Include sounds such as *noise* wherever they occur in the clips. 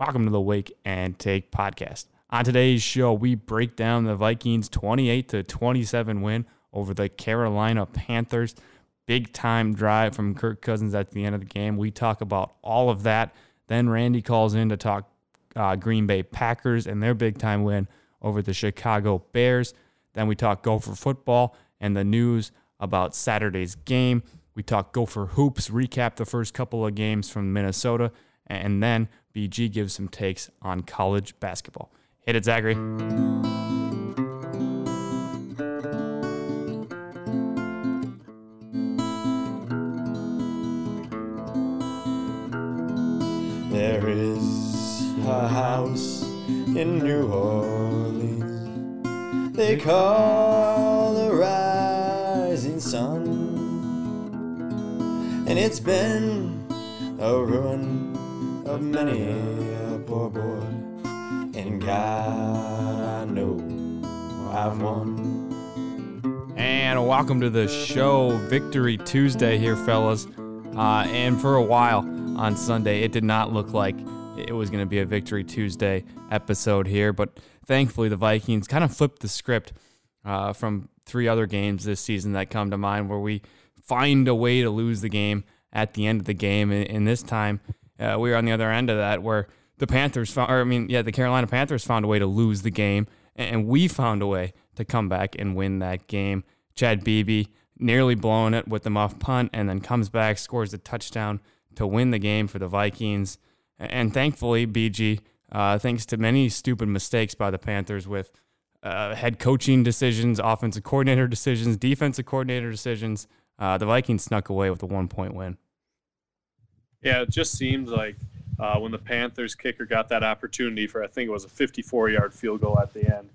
Welcome to the Wake and Take podcast. On today's show, we break down the Vikings 28 to 27 win over the Carolina Panthers. Big time drive from Kirk Cousins at the end of the game. We talk about all of that. Then Randy calls in to talk uh, Green Bay Packers and their big time win over the Chicago Bears. Then we talk Gopher football and the news about Saturday's game. We talk Gopher hoops, recap the first couple of games from Minnesota, and then BG gives some takes on college basketball. Hit it, Zachary. There is a house in New Orleans they call the rising sun, and it's been a ruin of many a poor boy. And God, I know I've won. And welcome to the show, Victory Tuesday here, fellas. Uh, and for a while on Sunday, it did not look like it was going to be a Victory Tuesday episode here, but thankfully the Vikings kind of flipped the script uh, from three other games this season that come to mind where we find a way to lose the game at the end of the game. And, and this time, uh, we were on the other end of that where the Panthers found, or I mean, yeah, the Carolina Panthers found a way to lose the game, and we found a way to come back and win that game. Chad Beebe nearly blowing it with the muff punt, and then comes back, scores a touchdown to win the game for the Vikings. And thankfully, BG, uh, thanks to many stupid mistakes by the Panthers with uh, head coaching decisions, offensive coordinator decisions, defensive coordinator decisions, uh, the Vikings snuck away with a one point win. Yeah, it just seems like uh, when the Panthers kicker got that opportunity for, I think it was a 54 yard field goal at the end,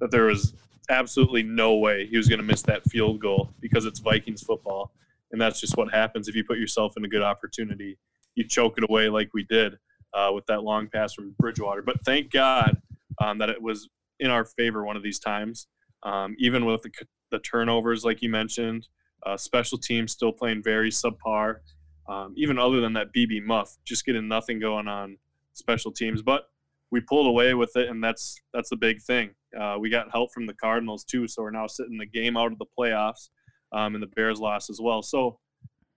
that there was absolutely no way he was going to miss that field goal because it's Vikings football. And that's just what happens if you put yourself in a good opportunity. You choke it away like we did uh, with that long pass from Bridgewater. But thank God um, that it was in our favor one of these times. Um, even with the, the, turnovers, like you mentioned, uh, special teams still playing very subpar. Um, even other than that Beebe muff, just getting nothing going on special teams. But we pulled away with it, and that's that's the big thing. Uh, we got help from the Cardinals too, so we're now sitting the game out of the playoffs, um, and the Bears lost as well. So,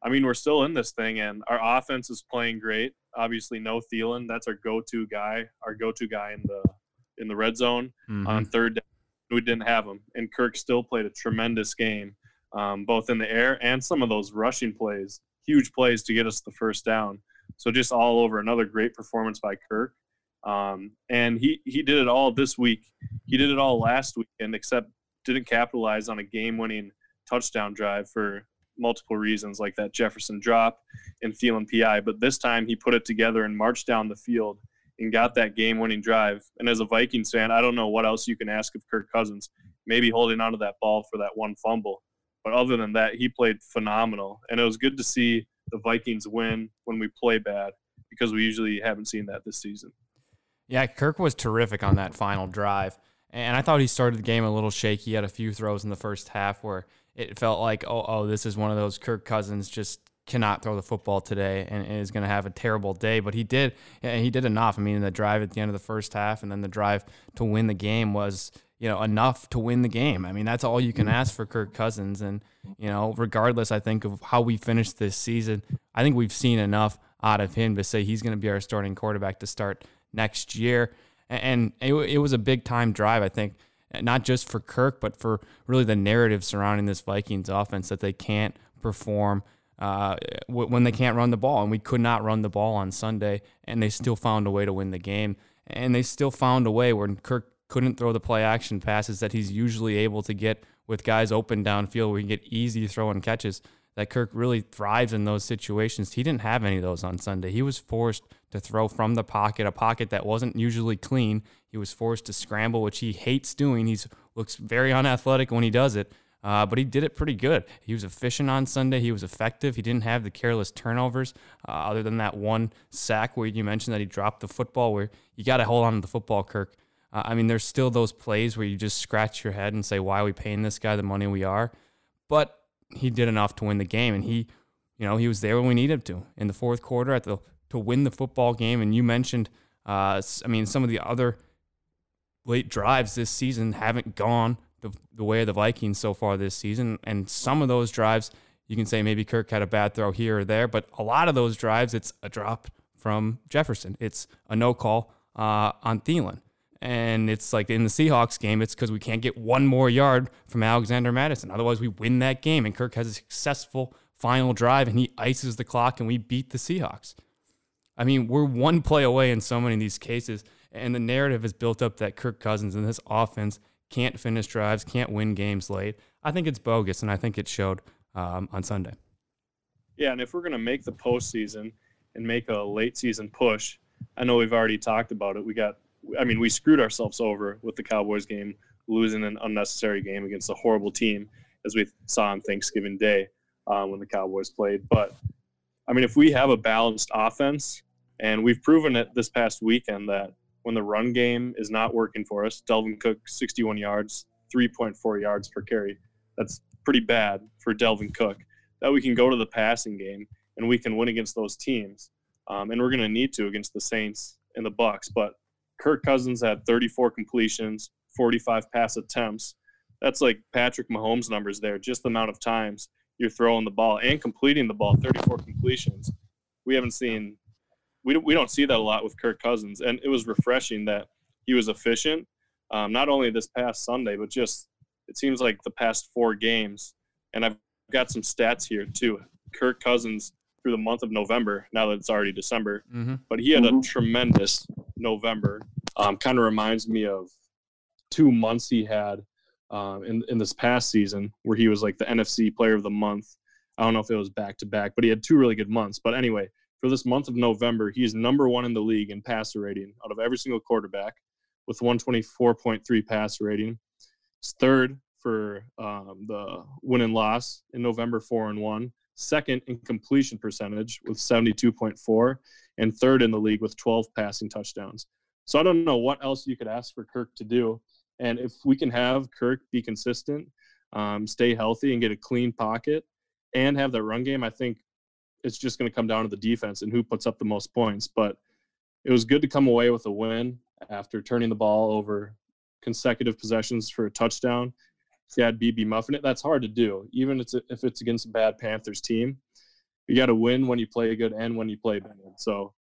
I mean, we're still in this thing, and our offense is playing great. Obviously, no Thielen, that's our go-to guy, our go-to guy in the in the red zone mm-hmm. on third down. We didn't have him, and Kirk still played a tremendous game, um, both in the air and some of those rushing plays huge plays to get us the first down. So just all over another great performance by Kirk. Um, and he, he did it all this week. He did it all last weekend, except didn't capitalize on a game winning touchdown drive for multiple reasons, like that Jefferson drop and Thielen PI. But this time he put it together and marched down the field and got that game winning drive. And as a Vikings fan, I don't know what else you can ask of Kirk Cousins. Maybe holding onto that ball for that one fumble. But other than that, he played phenomenal. And it was good to see the Vikings win when we play bad because we usually haven't seen that this season. Yeah, Kirk was terrific on that final drive. And I thought he started the game a little shaky. He had a few throws in the first half where it felt like, oh, oh, this is one of those Kirk Cousins just cannot throw the football today and is going to have a terrible day. But he did, he did enough. I mean, the drive at the end of the first half and then the drive to win the game was you know, enough to win the game. I mean, that's all you can mm-hmm. ask for Kirk Cousins. And, you know, regardless, I think, of how we finish this season, I think we've seen enough out of him to say he's going to be our starting quarterback to start next year. And it, it was a big time drive, I think, not just for Kirk, but for really the narrative surrounding this Vikings offense that they can't perform uh, when they can't run the ball. And we could not run the ball on Sunday, and they still found a way to win the game. And they still found a way where Kirk couldn't throw the play action passes that he's usually able to get with guys open downfield where he can get easy throwing catches. That Kirk really thrives in those situations. He didn't have any of those on Sunday. He was forced to throw from the pocket, a pocket that wasn't usually clean. He was forced to scramble, which he hates doing. He looks very unathletic when he does it, uh, but he did it pretty good. He was efficient on Sunday. He was effective. He didn't have the careless turnovers, uh, other than that one sack where you mentioned that he dropped the football. Where you got to hold on to the football, Kirk. Uh, I mean, there's still those plays where you just scratch your head and say, why are we paying this guy the money we are? But he did enough to win the game, and he, you know, he was there when we needed him to in the fourth quarter at the to win the football game. And you mentioned Uh, I mean, some of the other late drives this season haven't gone the, the way of the Vikings so far this season. And some of those drives, you can say maybe Kirk had a bad throw here or there, but a lot of those drives, it's a drop from Jefferson. It's a no call uh, on Thielen. And it's like in the Seahawks game, it's because we can't get one more yard from Alexander Mattison. Otherwise, we win that game. And Kirk has a successful final drive and he ices the clock and we beat the Seahawks. I mean, we're one play away in so many of these cases. And the narrative is built up that Kirk Cousins and this offense can't finish drives, can't win games late. I think it's bogus, and I think it showed um, on Sunday. Yeah, and if we're going to make the postseason and make a late season push, I know we've already talked about it. We got, I mean, we screwed ourselves over with the Cowboys game, losing an unnecessary game against a horrible team, as we saw on Thanksgiving Day um, when the Cowboys played. But I mean, if we have a balanced offense, and we've proven it this past weekend that when the run game is not working for us, Dalvin Cook 61 yards, 3.4 yards per carry. That's pretty bad for Dalvin Cook. That we can go to the passing game and we can win against those teams. Um, and we're going to need to against the Saints and the Bucks. But Kirk Cousins had 34 completions, 45 pass attempts. That's like Patrick Mahomes numbers there. Just the amount of times you're throwing the ball and completing the ball, 34 completions. We haven't seen we don't, we don't see that a lot with Kirk Cousins, and it was refreshing that he was efficient, um, not only this past Sunday, but just it seems like the past four games. And I've got some stats here too. Kirk Cousins through the month of November, now that it's already December, mm-hmm. but he had mm-hmm. a tremendous November. Um, kind of reminds me of two months he had um, in in this past season where he was like the NFC Player of the Month. I don't know if it was back to back, but he had two really good months. But anyway, for this month of November, he is number one in the league in passer rating out of every single quarterback with 124.3 passer rating. He's third for um, the win and loss in November, four and one. Second in completion percentage with 72.4, and third in the league with 12 passing touchdowns. So I don't know what else you could ask for Kirk to do. And if we can have Kirk be consistent, um, stay healthy, and get a clean pocket, and have that run game, I think it's just going to come down to the defense and who puts up the most points. But it was good to come away with a win after turning the ball over consecutive possessions for a touchdown. You had Beebe muffin it, that's hard to do, even if it's against a bad Panthers team. You got to win when you play good and when you play bad. So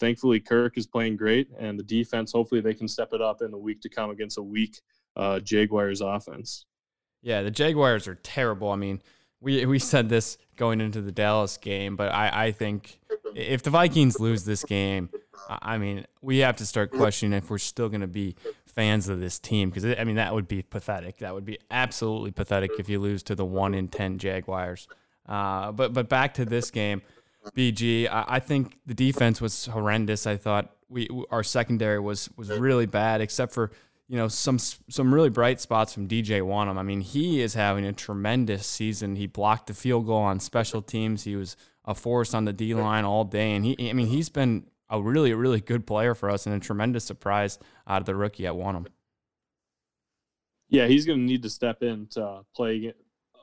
thankfully, Kirk is playing great, and the defense, hopefully, they can step it up in the week to come against a weak uh, Jaguars offense. Yeah, the Jaguars are terrible. I mean, we we said this going into the Dallas game, but I, I think if the Vikings lose this game, I mean, we have to start questioning if we're still going to be fans of this team because I mean that would be pathetic. That would be absolutely pathetic if you lose to the one in ten Jaguars. Uh, but but back to this game, BG. I, I think the defense was horrendous. I thought we our secondary was was really bad, except for you know some some really bright spots from DJ Wonnum. I mean, he is having a tremendous season. He blocked the field goal on special teams. He was a force on the D line all day, and he I mean he's been a really really good player for us and a tremendous surprise out of the rookie at Wonnum. Yeah, he's going to need to step in to play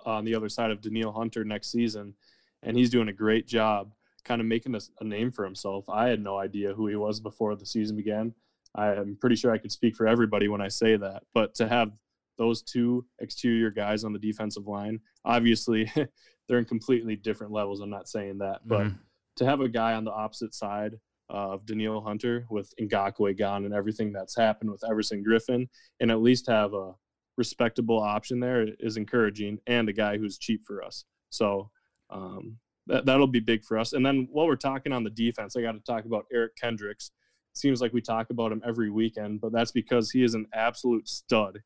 on the other side of Danielle Hunter next season, and he's doing a great job, kind of making a, a name for himself. I had no idea who he was before the season began. I am pretty sure I could speak for everybody when I say that. But to have those two exterior guys on the defensive line, obviously *laughs* they're in completely different levels. I'm not saying that, but mm-hmm. to have a guy on the opposite side of Danielle Hunter with Ngakoue gone and everything that's happened with Everson Griffen, and at least have a respectable option there is encouraging, and a guy who's cheap for us. So um, that that'll be big for us. And then while we're talking on the defense, I got to talk about Eric Kendricks seems like we talk about him every weekend, but that's because he is an absolute stud.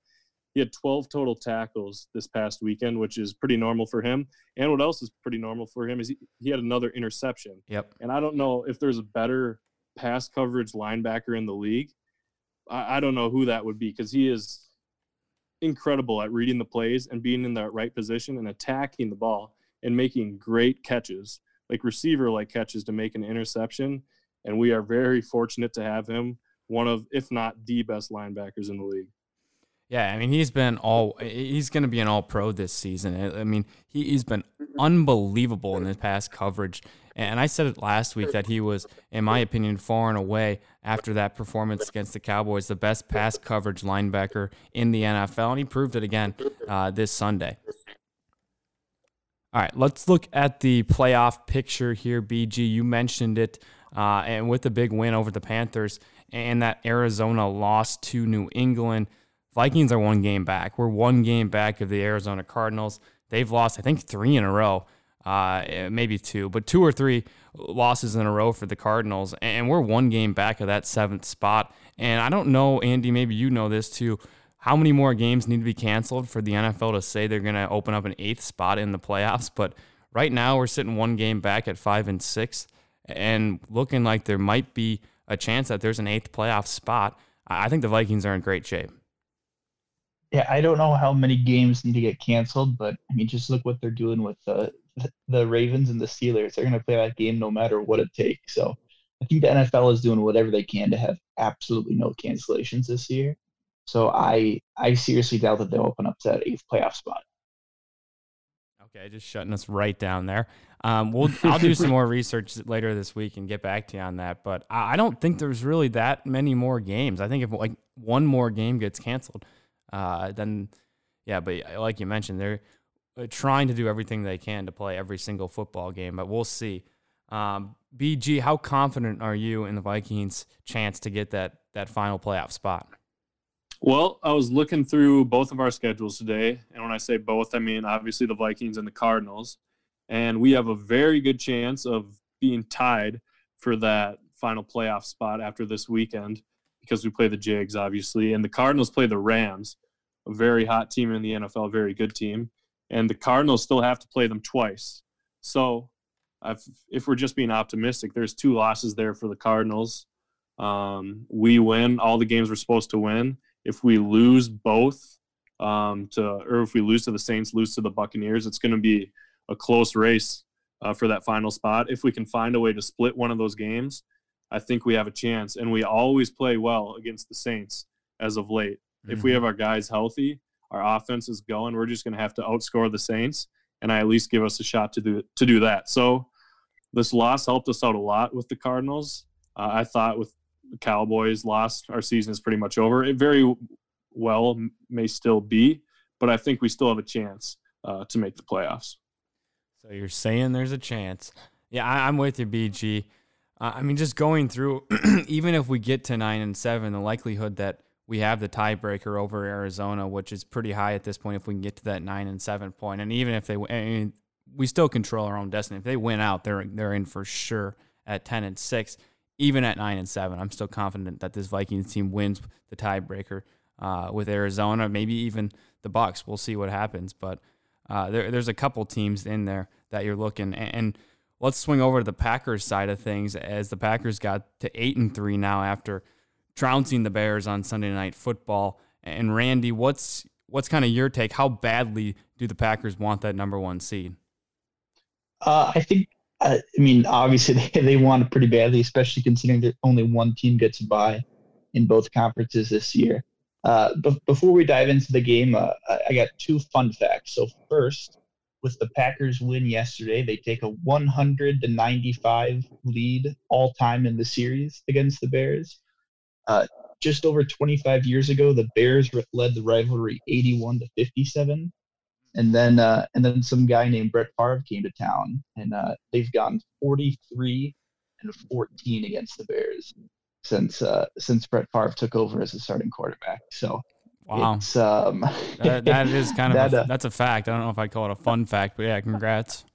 He had 12 total tackles this past weekend, which is pretty normal for him. And what else is pretty normal for him is he, he had another interception. Yep. And I don't know if there's a better pass coverage linebacker in the league. I, I don't know who that would be because he is incredible at reading the plays and being in the right position and attacking the ball and making great catches, like receiver like catches to make an interception and we are very fortunate to have him, one of, if not the best linebackers in the league. Yeah, I mean he's been all he's going to be an all pro this season. I mean he, he's been unbelievable in his past coverage. And I said it last week that he was, in my opinion, far and away after that performance against the Cowboys, the best pass coverage linebacker in the NFL, and he proved it again uh, this Sunday. All right, let's look at the playoff picture here, BG. You mentioned it, uh, and with the big win over the Panthers and that Arizona loss to New England, Vikings are one game back. We're one game back of the Arizona Cardinals. They've lost, I think, three in a row, uh, maybe two, but two or three losses in a row for the Cardinals, and we're one game back of that seventh spot. And I don't know, Andy, maybe you know this too how many more games need to be canceled for the NFL to say they're going to open up an eighth spot in the playoffs? *laughs* But right now, we're sitting one game back at five and six, and looking like there might be a chance that there's an eighth playoff spot. I think the Vikings are in great shape. Yeah, I don't know how many games need to get canceled, but I mean, just look what they're doing with the the Ravens and the Steelers. They're going to play that game no matter what it takes. So I think the NFL is doing whatever they can to have absolutely no cancellations this year. So I I seriously doubt that they'll open up to that eighth playoff spot. Okay, just shutting us right down there. Um, we'll I'll do some *laughs* more research later this week and get back to you on that. But I, I don't think there's really that many more games. I think if like one more game gets canceled, uh, then yeah. But like you mentioned, they're uh, trying to do everything they can to play every single football game. But we'll see. Um, BG, how confident are you in the Vikings' chance to get that that final playoff spot? Well, I was looking through both of our schedules today. And when I say both, I mean obviously the Vikings and the Cardinals. And we have a very good chance of being tied for that final playoff spot after this weekend because we play the Jags, obviously. And the Cardinals play the Rams, a very hot team in the NFL, very good team. And the Cardinals still have to play them twice. So I've, if we're just being optimistic, there's two losses there for the Cardinals. Um, we win all the games we're supposed to win if we lose both um, to, or if we lose to the Saints, lose to the Buccaneers, it's going to be a close race uh, for that final spot. If we can find a way to split one of those games, I think we have a chance. And we always play well against the Saints as of late. Mm-hmm. If we mm-hmm. have our guys healthy, our offense is going, we're just going to have to outscore the Saints, and I at least give us a shot to do to do that. So this loss helped us out a lot with the Cardinals. Uh, I thought with Cowboys lost, our season is pretty much over. It very well may still be, but I think we still have a chance uh, to make the playoffs. So you're saying there's a chance? Yeah, I, am with you, BG. Uh, I mean, just going through, *clears throat* even if we get to nine and seven, the likelihood that we have the tiebreaker over Arizona, which is pretty high at this point, if we can get to that nine and seven point, and even if they, I mean, we still control our own destiny. If they win out, they're they're in for sure at ten and six even at nine and seven, I'm still confident that this Vikings team wins the tiebreaker uh, with Arizona, maybe even the Bucks. We'll see what happens, but uh, there, there's a couple teams in there that you're looking. And, and let's swing over to the Packers side of things, as the Packers got to eight and three now after trouncing the Bears on Sunday Night Football. And Randy, what's what's kind of your take? How badly do the Packers want that number one seed? Uh, I think I mean, obviously *laughs* they, they want it pretty badly, especially considering that only one team gets a bye in both conferences this year. Uh, but before we dive into the game, uh, I got two fun facts. So first, with the Packers win yesterday, they take a 100 to 95 lead all time in the series against the Bears. Uh, just over 25 years ago, the Bears led the rivalry 81 to 57 and then uh, and then some guy named Brett Favre came to town, and uh, they've gone 43 and 14 against the Bears since uh, since Brett Favre took over as the starting quarterback. So wow, it's, um, that, that is kind of *laughs* that, a, uh, that's a fact. I don't know if I'd call it a fun fact, but yeah, congrats.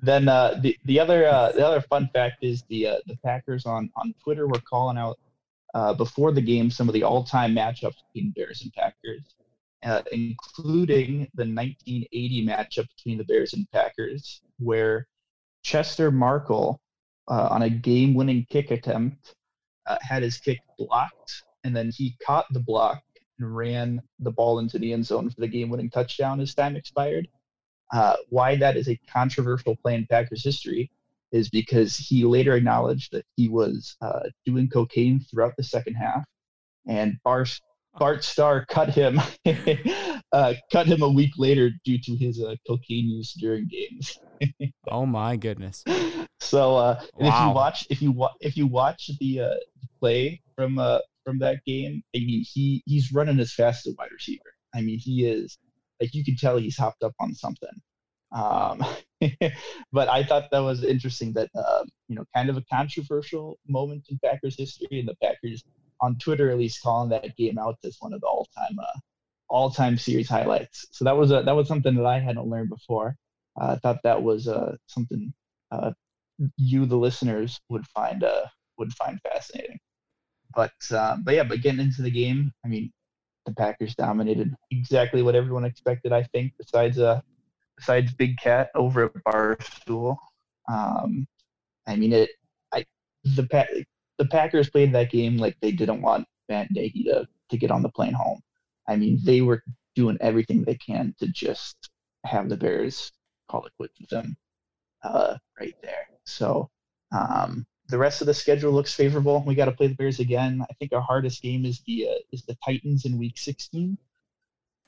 Then uh, the the other uh, the other fun fact is the uh, the Packers on on Twitter were calling out uh, before the game some of the all time matchups between Bears and Packers uh, including the 1980 matchup between the Bears and Packers, where Chester Marcol, uh, on a game winning kick attempt, uh, had his kick blocked, and then he caught the block and ran the ball into the end zone for the game winning touchdown as time expired. Uh, why that is a controversial play in Packers history is because he later acknowledged that he was uh, doing cocaine throughout the second half, and Bar- Bart Starr cut him, *laughs* uh, cut him a week later due to his uh, cocaine use during games. *laughs* oh my goodness! So, uh, and if you watch, if you wa- if you watch the uh, play from uh, from that game, I mean, he he's running as fast as a wide receiver. I mean, he is like you can tell he's hopped up on something. Um, *laughs* but I thought that was interesting that um, you know, kind of a controversial moment in Packers history, and the Packers on Twitter at least calling that game out as one of the all time uh, all time series highlights. So that was a, that was something that I hadn't learned before. Uh, I thought that was uh, something uh, you, the listeners, would find uh, would find fascinating. But um, but yeah, but getting into the game, I mean, the Packers dominated exactly what everyone expected. I think, besides uh, besides Big Cat over at Barstool. Um, I mean, it. I the the Packers played that game like they didn't want Matt Nagy to to get on the plane home. I mean, they were doing everything they can to just have the Bears call it quits with them uh, right there. So um, the rest of the schedule looks favorable. We got to play the Bears again. I think our hardest game is the uh, is the Titans in Week 16.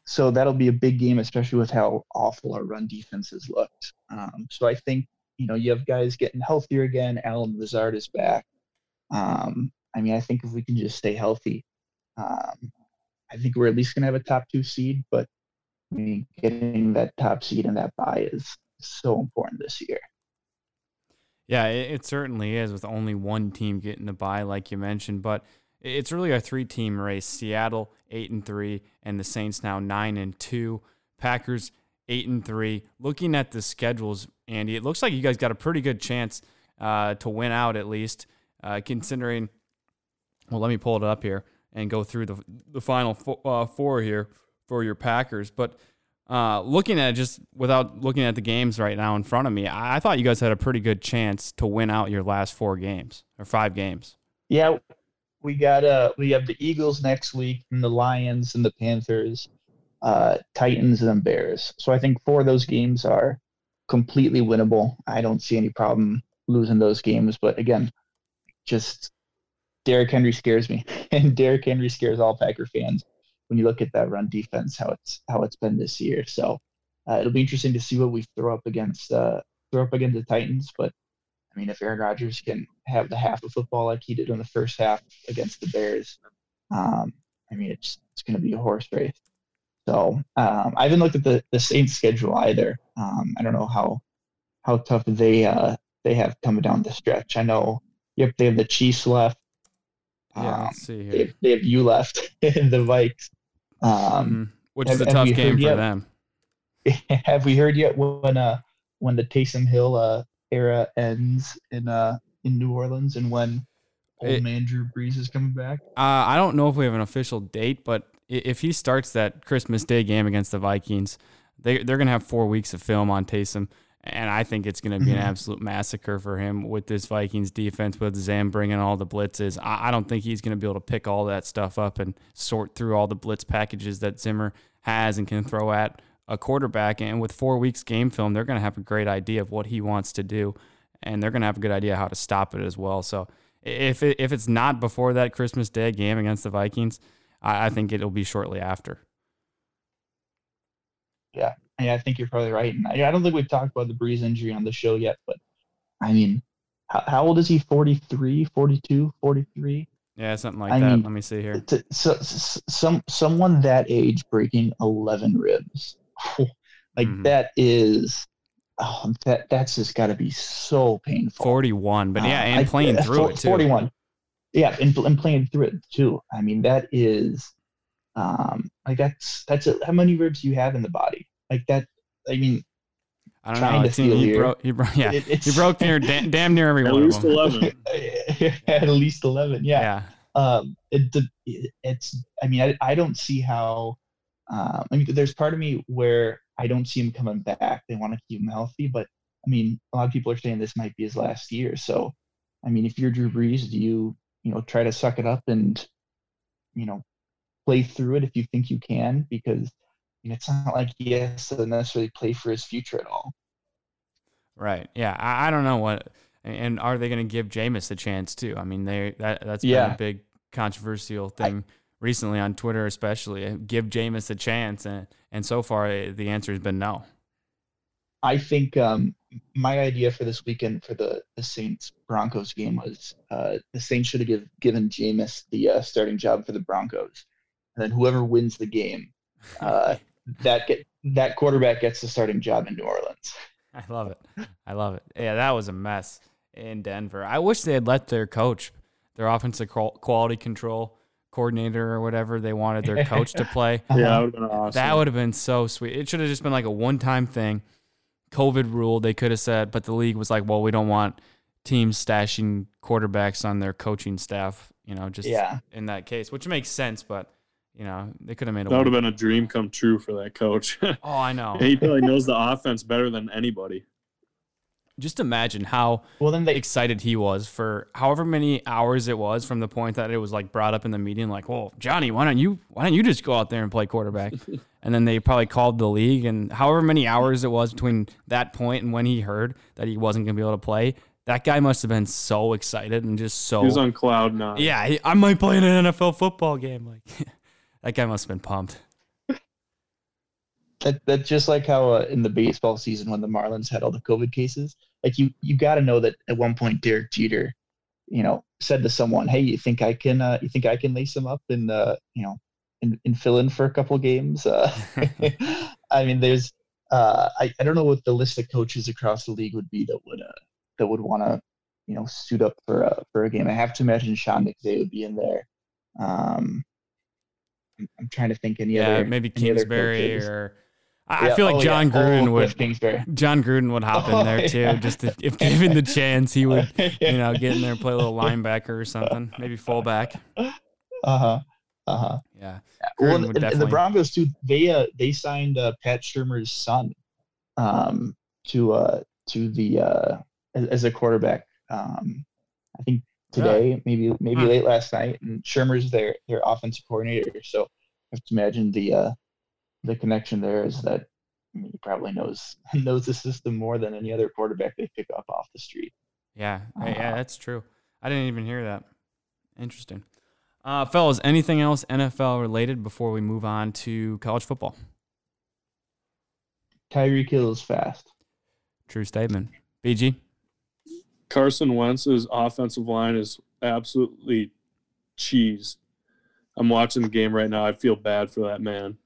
So that'll be a big game, especially with how awful our run defense has looked. Um, so I think you know you have guys getting healthier again. Allen Lazard is back. Um, I mean, I think if we can just stay healthy, um, I think we're at least going to have a top two seed. But I mean, getting that top seed and that bye is so important this year. Yeah, it, it certainly is with only one team getting the bye, like you mentioned. But it's really a three-team race: Seattle eight and three, and the Saints now nine and two. Packers eight and three. Looking at the schedules, Andy, it looks like you guys got a pretty good chance uh, to win out at least, uh, considering. Well, let me pull it up here and go through the the final fo- uh, four here for your Packers, but. Uh, looking at it just without looking at the games right now in front of me, I, I thought you guys had a pretty good chance to win out your last four games or five games. Yeah, we got uh we have the Eagles next week, and the Lions and the Panthers, uh, Titans and Bears. So I think four of those games are completely winnable. I don't see any problem losing those games. But again, just Derrick Henry scares me, *laughs* and Derrick Henry scares all Packer fans when you look at that run defense, how it's how it's been this year. So uh, it'll be interesting to see what we throw up against uh, throw up against the Titans. But I mean, if Aaron Rodgers can have the half of football like he did in the first half against the Bears, um, I mean, it's it's going to be a horse race. So um, I haven't looked at the, the Saints schedule either. Um, I don't know how how tough they uh, they have coming down the stretch. I know, yep, they have the Chiefs left. Yeah, Um, let's see they, here. have, they have you left, and *laughs* the Vikes. Um, Mhm. Which have- is a tough game for yet? them. *laughs* have we heard yet when uh when the Taysom Hill uh era ends in uh in New Orleans and when old It- man Drew Brees is coming back? Uh, I don't know if we have an official date, but if he starts that Christmas Day game against the Vikings, they they're gonna have four weeks of film on Taysom, and I think it's gonna be an Mhm. absolute massacre for him with this Vikings defense with Zam bringing all the blitzes. I, I don't think he's gonna be able to pick all that stuff up and sort through all the blitz packages that Zimmer has and can throw at a quarterback. And with four weeks game film, they're gonna have a great idea of what he wants to do, and they're gonna have a good idea how to stop it as well. So if it, if it's not before that Christmas Day game against the Vikings, I, I think it'll be shortly after. Yeah, I think you're probably right. And I, I don't think we've talked about the Brees injury on the show yet, but I mean, how, how old is he? 43, 42, 43? Yeah, something like I that. mean, Let me see here. To, so, s- some someone that age breaking 11 ribs. *laughs* like Mhm. that is oh, that that's just got to be so painful. Forty-one, but yeah, Uh, and playing uh, through for- it too. 41. Yeah, and, and playing through it too. I mean, that is, um, like that's that's a, how many ribs you have in the body. Like that. I mean, I don't know. to It he here. broke. He broke. Yeah, it- he broke near da- *laughs* damn near every At one of least them. 11. *laughs* *laughs* at least 11. Yeah. Yeah. Um, it, it, it's. I mean, I, I don't see how. Um, I mean, there's part of me where I don't see him coming back. They want to keep him healthy, but I mean, a lot of people are saying this might be his last year. So, I mean, if you're Drew Brees, do you you know try to suck it up and you know play through it if you think you can? Because know, it's not like he has to necessarily play for his future at all. Right. Yeah. I, I don't know what. And are they going to give Jameis a chance too? I mean, they that that's been Yeah. a big controversial thing recently on Twitter, especially. Give Jameis a chance, and and so far eh, the answer has been no. I think um, my idea for this weekend for the, the Saints Broncos game was uh, the Saints should have give, given Jameis the uh, starting job for the Broncos, and then whoever wins the game, *laughs* uh, that get that quarterback gets the starting job in New Orleans. I love it. I love it. Yeah, that was a mess in Denver. I wish they had let their coach, their offensive quality control coordinator or whatever they wanted their coach to play. *laughs* yeah, that would have been awesome. That would have been so sweet. It should have just been like a one-time thing. COVID rule, they could have said, but the league was like, well, we don't want teams stashing quarterbacks on their coaching staff. You know, just yeah. in that case, which makes sense, but you know, they could have made a that would have been a dream come true for that coach. *laughs* oh, I know. he probably knows the offense better than anybody. Just imagine how well then they, excited he was for however many hours it was from the point that it was like brought up in the meeting, like, "Well, Johnny, why don't you why don't you just go out there and play quarterback?" *laughs* and then they probably called the league, and however many hours it was between that point and when he heard that he wasn't going to be able to play, that guy must have been so excited and just so. He was on cloud nine. Yeah, he, I might play in an NFL football game. Like *laughs* that guy must have been pumped. That, that's just like how uh, in the baseball season when the Marlins had all the COVID cases. Like you, you got to know that at one point Derek Jeter, you know, said to someone, "Hey, you think I can? Uh, you think I can lace him up and uh, you know, and, and fill in for a couple games?" Uh, *laughs* *laughs* I mean, there's, uh, I, I don't know what the list of coaches across the league would be that would uh, that would want to, you know, suit up for a for a game. I have to imagine Sean McVay would be in there. Um, I'm trying to think any yeah, other maybe Kingsbury or I yeah, feel like oh, Jon yeah. Gruden oh, would Kingsbury. Jon Gruden would hop in there *laughs* too, just to, if given the chance, he would *laughs* you know get in there and play a little linebacker or something, maybe fullback. Uh huh. Uh huh. Yeah. Gruden well, and, definitely... the Broncos too. They uh they signed uh, Pat Shurmur's son, um to uh to the uh as, as a quarterback. Um, I think today, yeah. maybe maybe huh. late last night. And Shurmur's their their offensive coordinator, so I have to imagine the uh, the connection there is that he probably knows *laughs* knows the system more than any other quarterback they pick up off the street. Yeah, uh, yeah, that's true. I didn't even hear that. Interesting. Uh, fellas, anything else NFL related before we move on to college football? Tyreek Hill is fast. True statement. BG? Carson Wentz's offensive line is absolutely cheese. I'm watching the game right now. I feel bad for that man.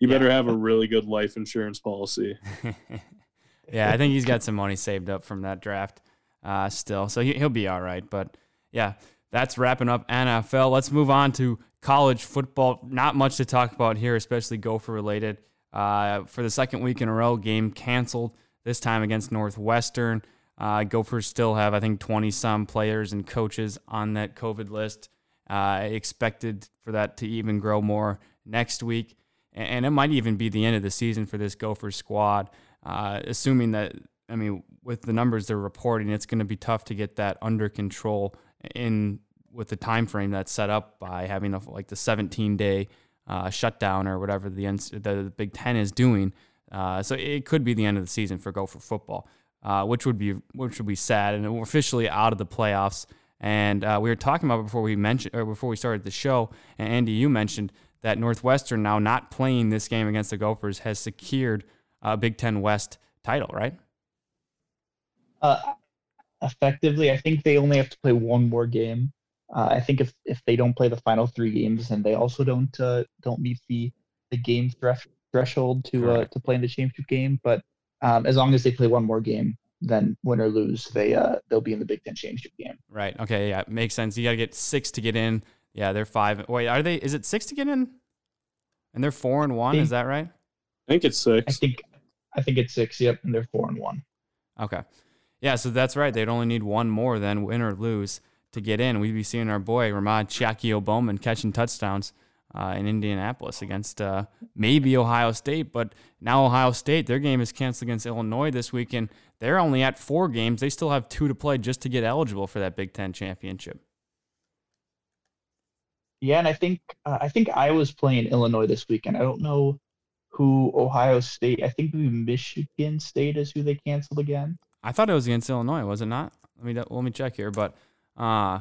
You yeah. better have a really good life insurance policy. *laughs* yeah, I think he's got some money saved up from that draft uh, still, so he, will be all right. But yeah, that's wrapping up NFL. Let's move on to college football. Not much to talk about here, especially Gopher related. Uh, for the second week in a row, game canceled. This time against Northwestern. Uh, Gophers still have, I think, 20 some players and coaches on that COVID list. Uh, expected for that to even grow more next week. And it might even be the end of the season for this Gophers squad, uh, assuming that, I mean, with the numbers they're reporting, it's going to be tough to get that under control in with the time frame that's set up by having a, like the 17 day uh, shutdown or whatever the, the Big Ten is doing. Uh, so it could be the end of the season for Gopher football uh, which would be which would be sad. And we're officially out of the playoffs. And uh, we were talking about before we mentioned or before we started the show. And Andy, you mentioned that Northwestern now not playing this game against the Gophers has secured a Big Ten West title, right? Uh, effectively, I think they only have to play one more game. Uh, I think if, if they don't play the final three games, and they also don't uh, don't meet the the game thresh, threshold to uh, to play in the championship game, but um, as long as they play one more game, then win or lose, they uh, they'll be in the Big Ten championship game. Right. Okay. Yeah, makes sense. You got to get six to get in. Yeah, they're five. Wait, are they? Is it six to get in? And they're four and one. Think, is that right? I think it's six. I think I think it's six. Yep, and they're four and one. Okay. Yeah, so that's right. They'd only need one more than win or lose to get in. We'd be seeing our boy Ramaud Chiaokhiao-Bowman catching touchdowns uh, in Indianapolis against uh, maybe Ohio State. But now Ohio State, their game is canceled against Illinois this weekend. They're only at four games. They still have two to play just to get eligible for that Big Ten championship. Yeah, and I think uh, I think I was playing Illinois this weekend. I don't know who Ohio State. I think Michigan State is who they canceled again. I thought it was against Illinois, was it not? Let me let me check here, but uh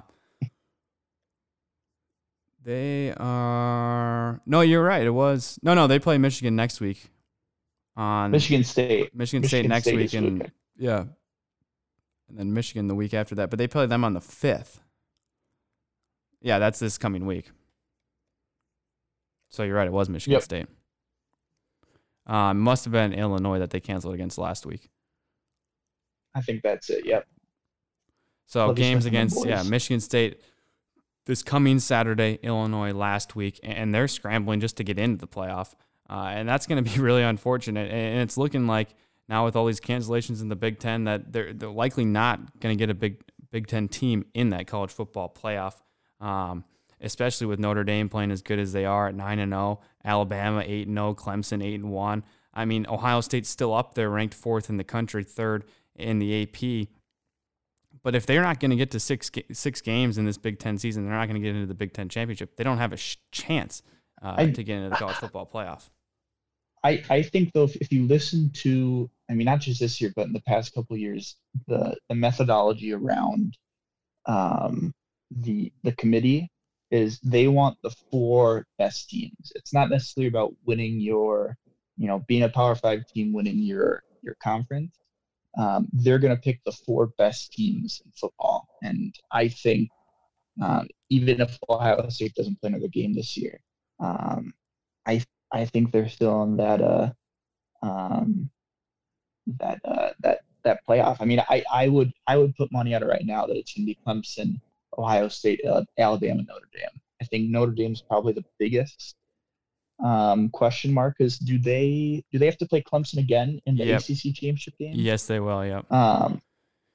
They are no, you're right. It was no, no. They play Michigan next week. On Michigan State. Michigan, State next State week, and yeah, and then Michigan the week after that. But they play them on the fifth. Yeah, that's this coming week. So you're right. It was Michigan Yep. State. Um, must have been Illinois that they canceled against last week. I think that's it. Yep. So games against yeah. Michigan State this coming Saturday, Illinois last week, and they're scrambling just to get into the playoff, uh, and that's going to be *laughs* really unfortunate. And it's looking like now with all these cancellations in the Big Ten that they're they're likely not going to get a big Big Ten team in that college football playoff. Um, especially with Notre Dame playing as good as they are at nine and zero, Alabama eight and zero, Clemson eight and one. I mean, Ohio State's still up there, ranked fourth in the country, third in the AP. But if they're not going to get to six six games in this Big Ten season, they're not going to get into the Big Ten championship. They don't have a sh- chance uh, I- to get into the college football playoff. *sighs* I, I think though if, if you listen to I mean not just this year but in the past couple of years the the methodology around um, the the committee is they want the four best teams. It's not necessarily about winning your you know being a Power Five team winning your your conference. Um, they're going to pick the four best teams in football, and I think um, even if Ohio State doesn't play another game this year, um, I I think they're still on that uh um that uh that that playoff. I mean, I I would I would put money on it right now that it's going to be Clemson, Ohio State, Al- Alabama, Notre Dame. I think Notre Dame's probably the biggest um question mark is do they do they have to play Clemson again in the Yep. ACC championship game? Yes, they will. Yep. Um,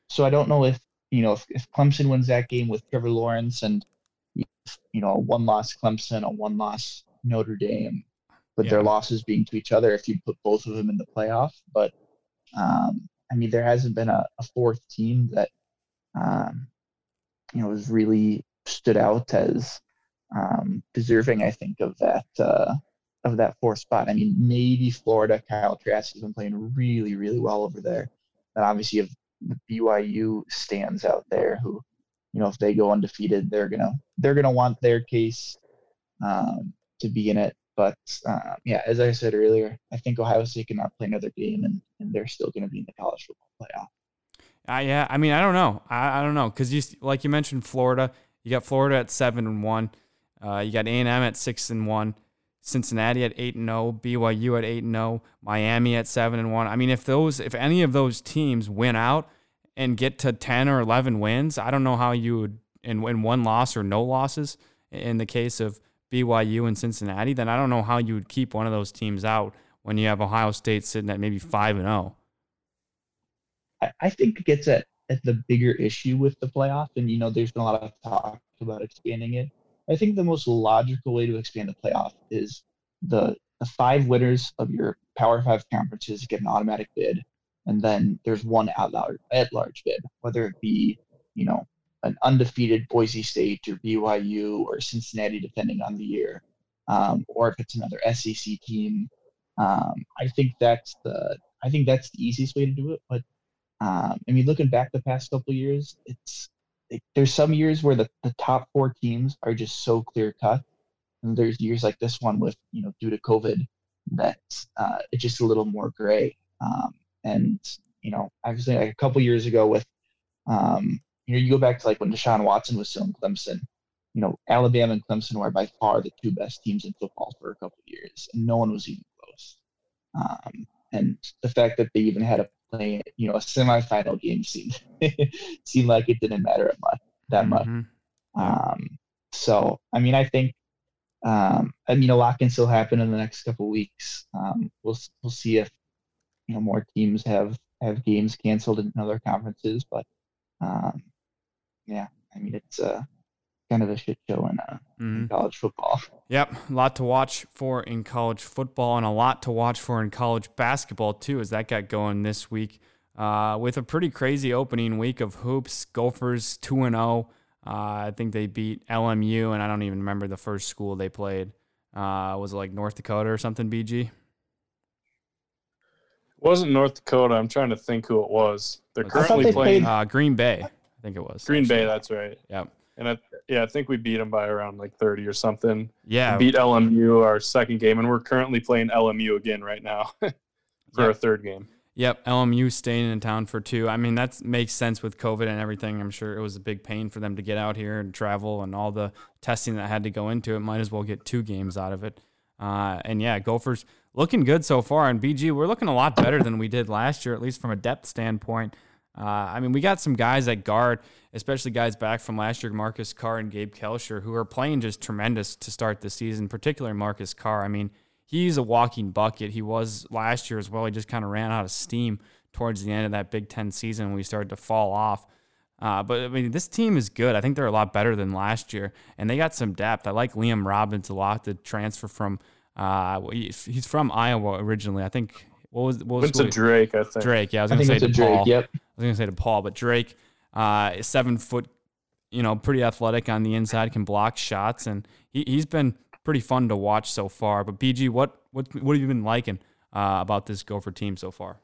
so I don't know if you know if, if Clemson wins that game with Trevor Lawrence and you know a one loss Clemson, a one loss Notre Dame, with their losses being to each other, if you put both of them in the playoff. But um, I mean, there hasn't been a, a fourth team that um, you know has really stood out as um, deserving. I think of that. Uh, of that fourth spot. I mean, maybe Florida. Kyle Trask has been playing really, really well over there. And obviously, if the BYU stands out there, who, you know, if they go undefeated, they're gonna they're gonna want their case um, to be in it. But uh, yeah, as I said earlier, I think Ohio State cannot play another game, and, and they're still going to be in the college football playoff. Uh, yeah, I mean, I don't know. I, I don't know because you like you mentioned Florida. You got Florida at seven and one. Uh, you got A and M at six and one. Cincinnati at eight and oh, zero. BYU at eight and zero. Miami at seven and one. I mean, if those, if any of those teams win out and get to ten or eleven wins, I don't know how you would in, in one loss or no losses in the case of BYU and Cincinnati. Then I don't know how you would keep one of those teams out when you have Ohio State sitting at maybe five and oh. zero. I, I think it gets at, at the bigger issue with the playoff, and you know, there's been a lot of talk about expanding it. I think the most logical way to expand the playoff is the the five winners of your Power Five conferences get an automatic bid, and then there's one at large at large bid, whether it be you know an undefeated Boise State or BYU or Cincinnati, depending on the year, um, or if it's another SEC team. Um, I think that's the I think that's the easiest way to do it. But um, I mean, looking back the past couple years, it's there's some years where the, the top four teams are just so clear cut, and there's years like this one with you know due to COVID that uh, it's just a little more gray. Um, and you know, obviously, like a couple years ago with um, you know, you go back to like when Deshaun Watson was still in Clemson. You know, Alabama and Clemson were by far the two best teams in football for a couple of years, and no one was even close. Um, and the fact that they even had to play, you know, a semifinal game seemed *laughs* seemed like it didn't matter much, that much. Mhm. Um, so, I mean, I think, um, I mean, a lot can still happen in the next couple weeks. Um, we'll we'll see if you know more teams have have games canceled in other conferences, but um, yeah, I mean, it's uh, kind of a shit show in, uh, Mhm. in college football. Yep, a lot to watch for in college football and a lot to watch for in college basketball too, as that got going this week uh, with a pretty crazy opening week of hoops. Gophers two and zero. Uh, I think they beat LMU, and I don't even remember the first school they played. Uh, was it like North Dakota or something? BG. It wasn't North Dakota. I'm trying to think who it was. They're currently they playing played- Uh, Green Bay, I think it was. Green Bay. That's right. Yep. And I, Yeah, I think we beat them by around like 30 or something. Yeah, beat LMU our second game, and we're currently playing LMU again right now *laughs* for yep. our third game. Yep, LMU staying in town for two. I mean, that makes sense with COVID and everything. I'm sure it was a big pain for them to get out here and travel and all the testing that had to go into it. Might as well get two games out of it. Uh, and yeah, Gophers looking good so far. And BG, we're looking a lot better than we did last year, at least from a depth standpoint. Uh, I mean, we got some guys at guard, especially guys back from last year, Marcus Carr and Gabe Kalscheur, who are playing just tremendous to start the season, particularly Marcus Carr. I mean, he's a walking bucket. He was last year as well. He just kind of ran out of steam towards the end of that Big Ten season when we started to fall off. Uh, but I mean, this team is good. I think they're a lot better than last year, and they got some depth. I like Liam Robbins a lot. The transfer from uh, he's from Iowa originally. I think what was what was went to Drake? I think Drake. Yeah, I was going to say to Drake, Paul. Yep. I was going to say to Paul, but Drake, uh, seven foot, you know, pretty athletic on the inside, can block shots, and he he's been pretty fun to watch so far. But BG, what what what have you been liking uh, about this Gopher team so far?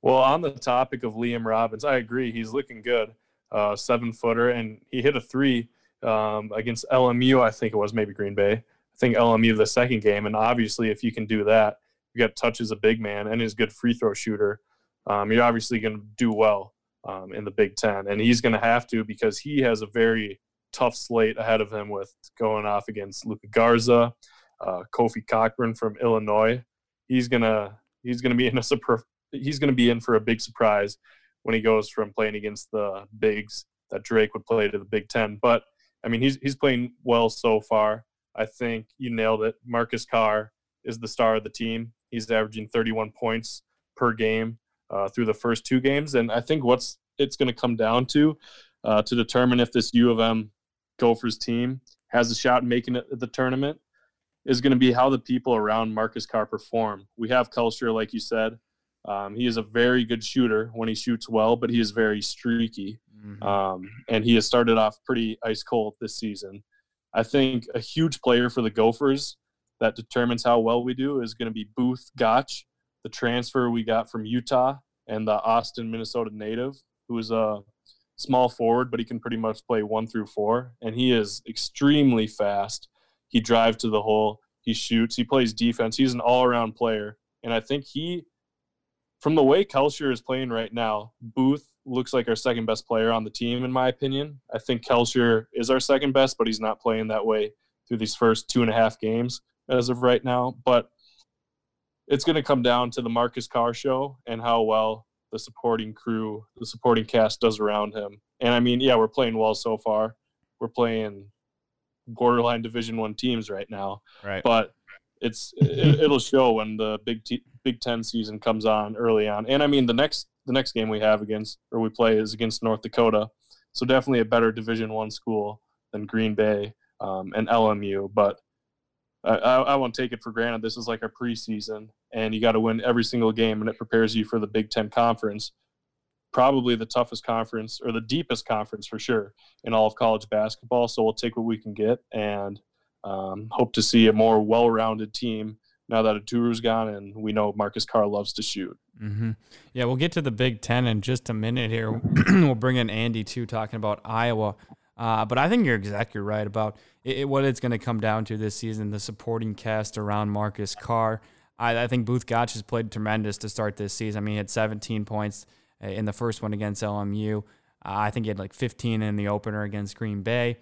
Well, on the topic of Liam Robbins, I agree. He's looking good, uh, seven footer, and he hit a three um, against LMU. I think it was maybe Green Bay. I think LMU the second game, and obviously, if you can do that, you got touches a big man and is good free throw shooter. Um, you're obviously going to do well um, in the Big Ten, and he's going to have to because he has a very tough slate ahead of him with going off against Luka Garza, uh, Kofi Cockburn from Illinois. He's gonna he's gonna be in a he's gonna be in for a big surprise when he goes from playing against the bigs that Drake would play to the Big Ten. But I mean, he's he's playing well so far. I think you nailed it. Marcus Carr is the star of the team. He's averaging 31 points per game uh, through the first two games, and I think what's it's going to come down to uh, to determine if this U of M Gophers team has a shot making it the tournament is going to be how the people around Marcus Carr perform. We have Kalscheur, like you said. Um, he is a very good shooter when he shoots well, but he is very streaky. Mm-hmm. Um, and he has started off pretty ice cold this season. I think a huge player for the Gophers that determines how well we do is going to be Booth Gach, the transfer we got from Utah, and the Austin, Minnesota native, who is a small forward, but he can pretty much play one through four, and he is extremely fast. He drives to the hole, he shoots, he plays defense. He's an all-around player, and I think he, from the way Kalscheur is playing right now, Booth looks like our second best player on the team, in my opinion. I think Kalscheur is our second best, but he's not playing that way through these first two and a half games as of right now. But it's going to come down to the Marcus Carr show and how well the supporting crew, the supporting cast does around him. And I mean, yeah, we're playing well so far. We're playing borderline Division One teams right now. Right. But it's it, *laughs* will show when the Big T, Big Ten season comes on early on. And I mean, the next the next game we have against or we play is against North Dakota. So definitely a better Division One school than Green Bay um, and LMU. But I, I won't take it for granted. This is like a preseason, and you got to win every single game, and it prepares you for the Big Ten Conference, probably the toughest conference or the deepest conference for sure in all of college basketball. So we'll take what we can get, and um, hope to see a more well-rounded team now that Oturu's gone, and we know Marcus Carr loves to shoot. Mm-hmm. Yeah, we'll get to the Big Ten in just a minute here. *clears throat* we'll bring in Andy too, talking about Iowa. Uh, but I think you're exactly right about it, it, what it's going to come down to this season the supporting cast around Marcus Carr. I, I think Booth Gach has played tremendous to start this season. I mean, he had 17 points uh, in the first one against LMU. Uh, I think he had like 15 in the opener against Green Bay.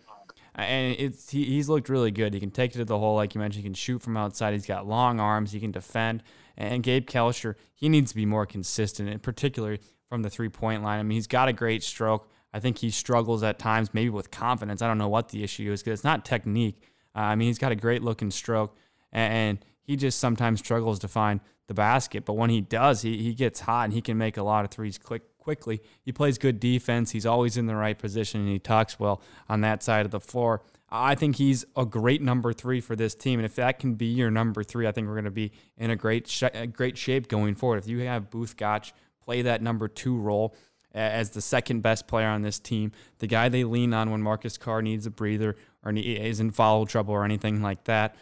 And it's he, he's looked really good. He can take it to the hole, like you mentioned. He can shoot from outside. He's got long arms. He can defend. And Gabe Kalscheur, he needs to be more consistent, and particularly from the three point line. I mean, he's got a great stroke. I think he struggles at times, maybe with confidence. I don't know what the issue is because it's not technique. Uh, I mean, he's got a great looking stroke, and, he just sometimes struggles to find the basket. But when he does, he, he gets hot and he can make a lot of threes quick, quickly. He plays good defense. He's always in the right position, and he talks well on that side of the floor. I think he's a great number three for this team, and if that can be your number three, I think we're going to be in a great sh- great shape going forward. If you have Booth Gach play that number two role, as the second best player on this team, the guy they lean on when Marcus Carr needs a breather or is in foul trouble or anything like that.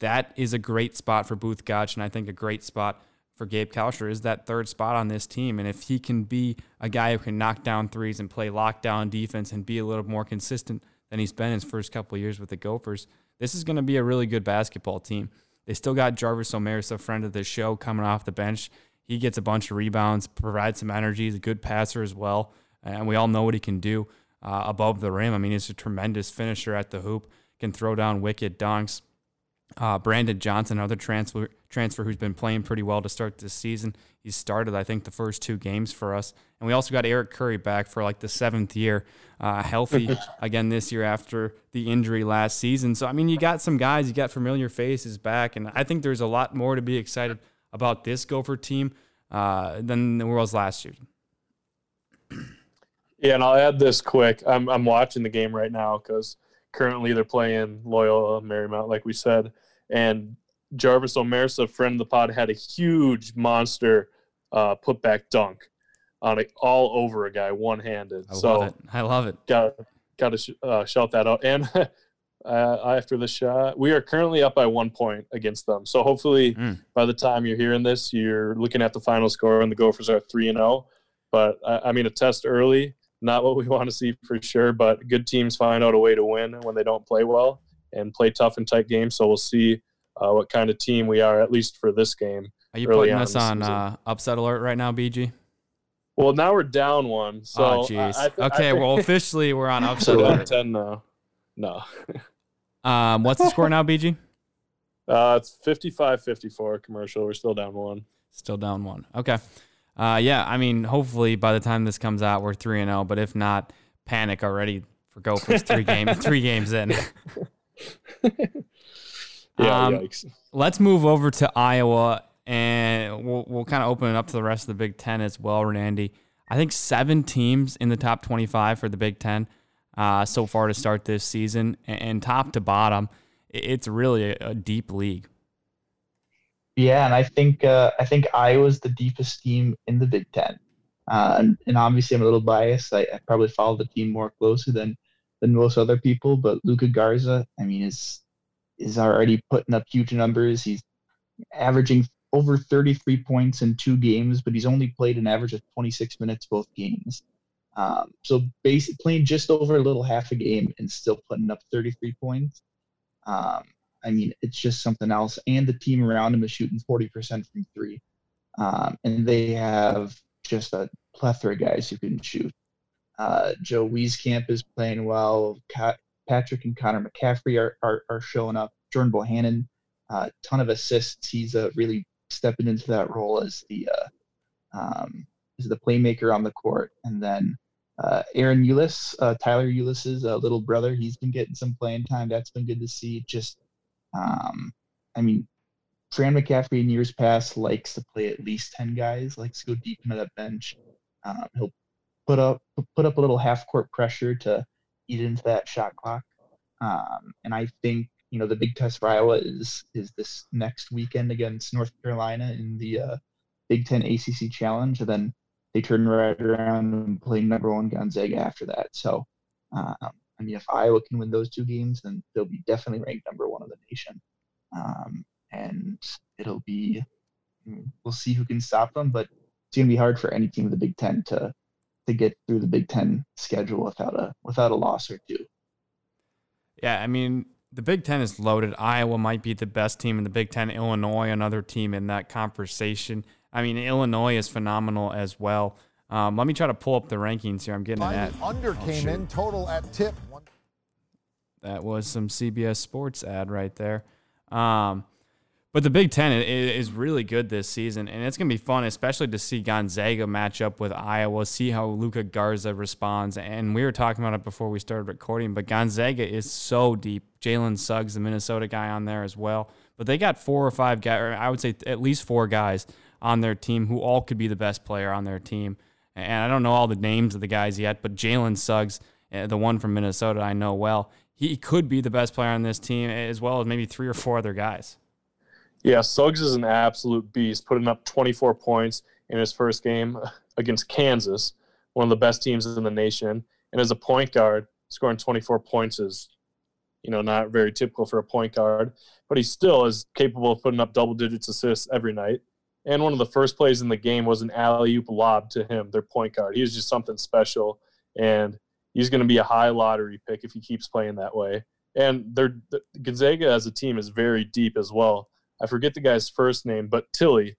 That is a great spot for Booth Gach, and I think a great spot for Gabe Kalscheur is that third spot on this team. And if he can be a guy who can knock down threes and play lockdown defense and be a little more consistent than he's been his first couple years with the Gophers. This is going to be a really good basketball team. They still got Jarvis Omersa, a friend of the show, coming off the bench. He gets a bunch of rebounds, provides some energy. He's a good passer as well, and we all know what he can do uh, above the rim. I mean, he's a tremendous finisher at the hoop, can throw down wicked dunks. Uh, Brandon Johnson, another transfer transfer who's been playing pretty well to start this season. He started, I think, the first two games for us. And we also got Eric Curry back for like the seventh year, uh, healthy *laughs* again this year after the injury last season. So, I mean, you got some guys, you got familiar faces back. And I think there's a lot more to be excited about this Gopher team uh, than there was last year. *clears throat* Yeah, and I'll add this quick. I'm, I'm watching the game right now because currently they're playing Loyola Marymount, like we said. And Jarvis Omersa, friend of the pod, had a huge monster uh, putback dunk on it all over a guy one handed. I so love it. I love it. Got got to sh- uh, shout that out. And *laughs* uh, after the shot, we are currently up by one point against them. So hopefully, Mm. by the time you're hearing this, you're looking at the final score and the Gophers are three and zero. But I, I mean, a test early, not what we *laughs* want to see for sure. But good teams find out a way to win when they don't play well and play tough and tight games. So we'll see uh, what kind of team we are, at least for this game. Are you putting on on uh, upset alert right now, BG? Well, now we're down one. So oh, jeez. Okay, well, *laughs* officially we're on upset alert. ten now. No. Um, what's the score now, BG? *laughs* Uh, it's 55-54 commercial. We're still down one. Still down one. Okay. Uh, yeah, I mean, hopefully by the time this comes out, we're three and zero. But if not, panic already for Gophers three *laughs* game three games in. *laughs* Yeah, Um, yikes. Let's move over to Iowa, and we'll we'll kind of open it up to the rest of the Big Ten as well, Randy. I think seven teams in the top twenty-five for the Big Ten uh, so far to start this season, and, top to bottom, it's really a, a deep league. Yeah, and I think uh, I think Iowa's the deepest team in the Big Ten, uh, and, and obviously I'm a little biased. I, I probably follow the team more closely than than most other people, but Luka Garza, I mean, is is already putting up huge numbers. He's averaging over 33 points in two games, but he's only played an average of 26 minutes both games. Um, so basically playing just over a little half a game and still putting up 33 points. Um, I mean, it's just something else. And the team around him is shooting 40% from three. Um, and they have just a plethora of guys who can shoot. Uh, Joe Wieskamp is playing well. Patrick and Connor McCaffery are, are, are showing up. Jordan Bohannon, a uh, ton of assists. He's uh, really stepping into that role as the uh, um, as the playmaker on the court. And then uh, Ahron Ulis, uh, Tyler Ulis's uh, little brother, he's been getting some playing time. That's been good to see. Just, um, I mean, Fran McCaffery in years past likes to play at least ten guys, likes to go deep into that bench. Um, he'll put up put up a little half court pressure to eat into that shot clock. Um, and I think you know the big test for Iowa is is this next weekend against North Carolina in the uh, Big Ten ACC Challenge, and then they turn right around and play number one Gonzaga after that. So, um, I mean, if Iowa can win those two games, then they'll be definitely ranked number one in the nation. Um, and it'll be, we'll see who can stop them, but it's gonna be hard for any team in the Big Ten to to get through the Big Ten schedule without a without a loss or two. Yeah, I mean, the Big Ten is loaded. Iowa might be the best team in the Big Ten. Illinois, another team in that conversation. I mean, Illinois is phenomenal as well. Um, let me try to pull up the rankings here. I'm getting an ad. Under Oh, came shoot. in total at tip. One- That was some CBS Sports ad right there. Um, but the Big Ten i- i- is really good this season, and it's going to be fun, especially to see Gonzaga match up with Iowa, see how Luka Garza responds. And we were talking about it before we started recording, but Gonzaga is so deep. Jalen Suggs, the Minnesota guy, on there as well. But they got four or five guys, or I would say at least four guys on their team who all could be the best player on their team. And I don't know all the names of the guys yet, but Jalen Suggs, uh, the one from Minnesota, I know well. He could be the best player on this team, as well as maybe three or four other guys. Yeah, Suggs is an absolute beast, putting up 24 points in his first game *laughs* against Kansas, one of the best teams in the nation. And as a point guard, scoring 24 points is, you know, not very typical for a point guard, but he still is capable of putting up double digits assists every night. And one of the first plays in the game was an alley oop lob to him, their point guard. He was just something special. And he's going to be a high lottery pick if he keeps playing that way. And they're, the, Gonzaga as a team is very deep as well. I forget the guy's first name, but Tilly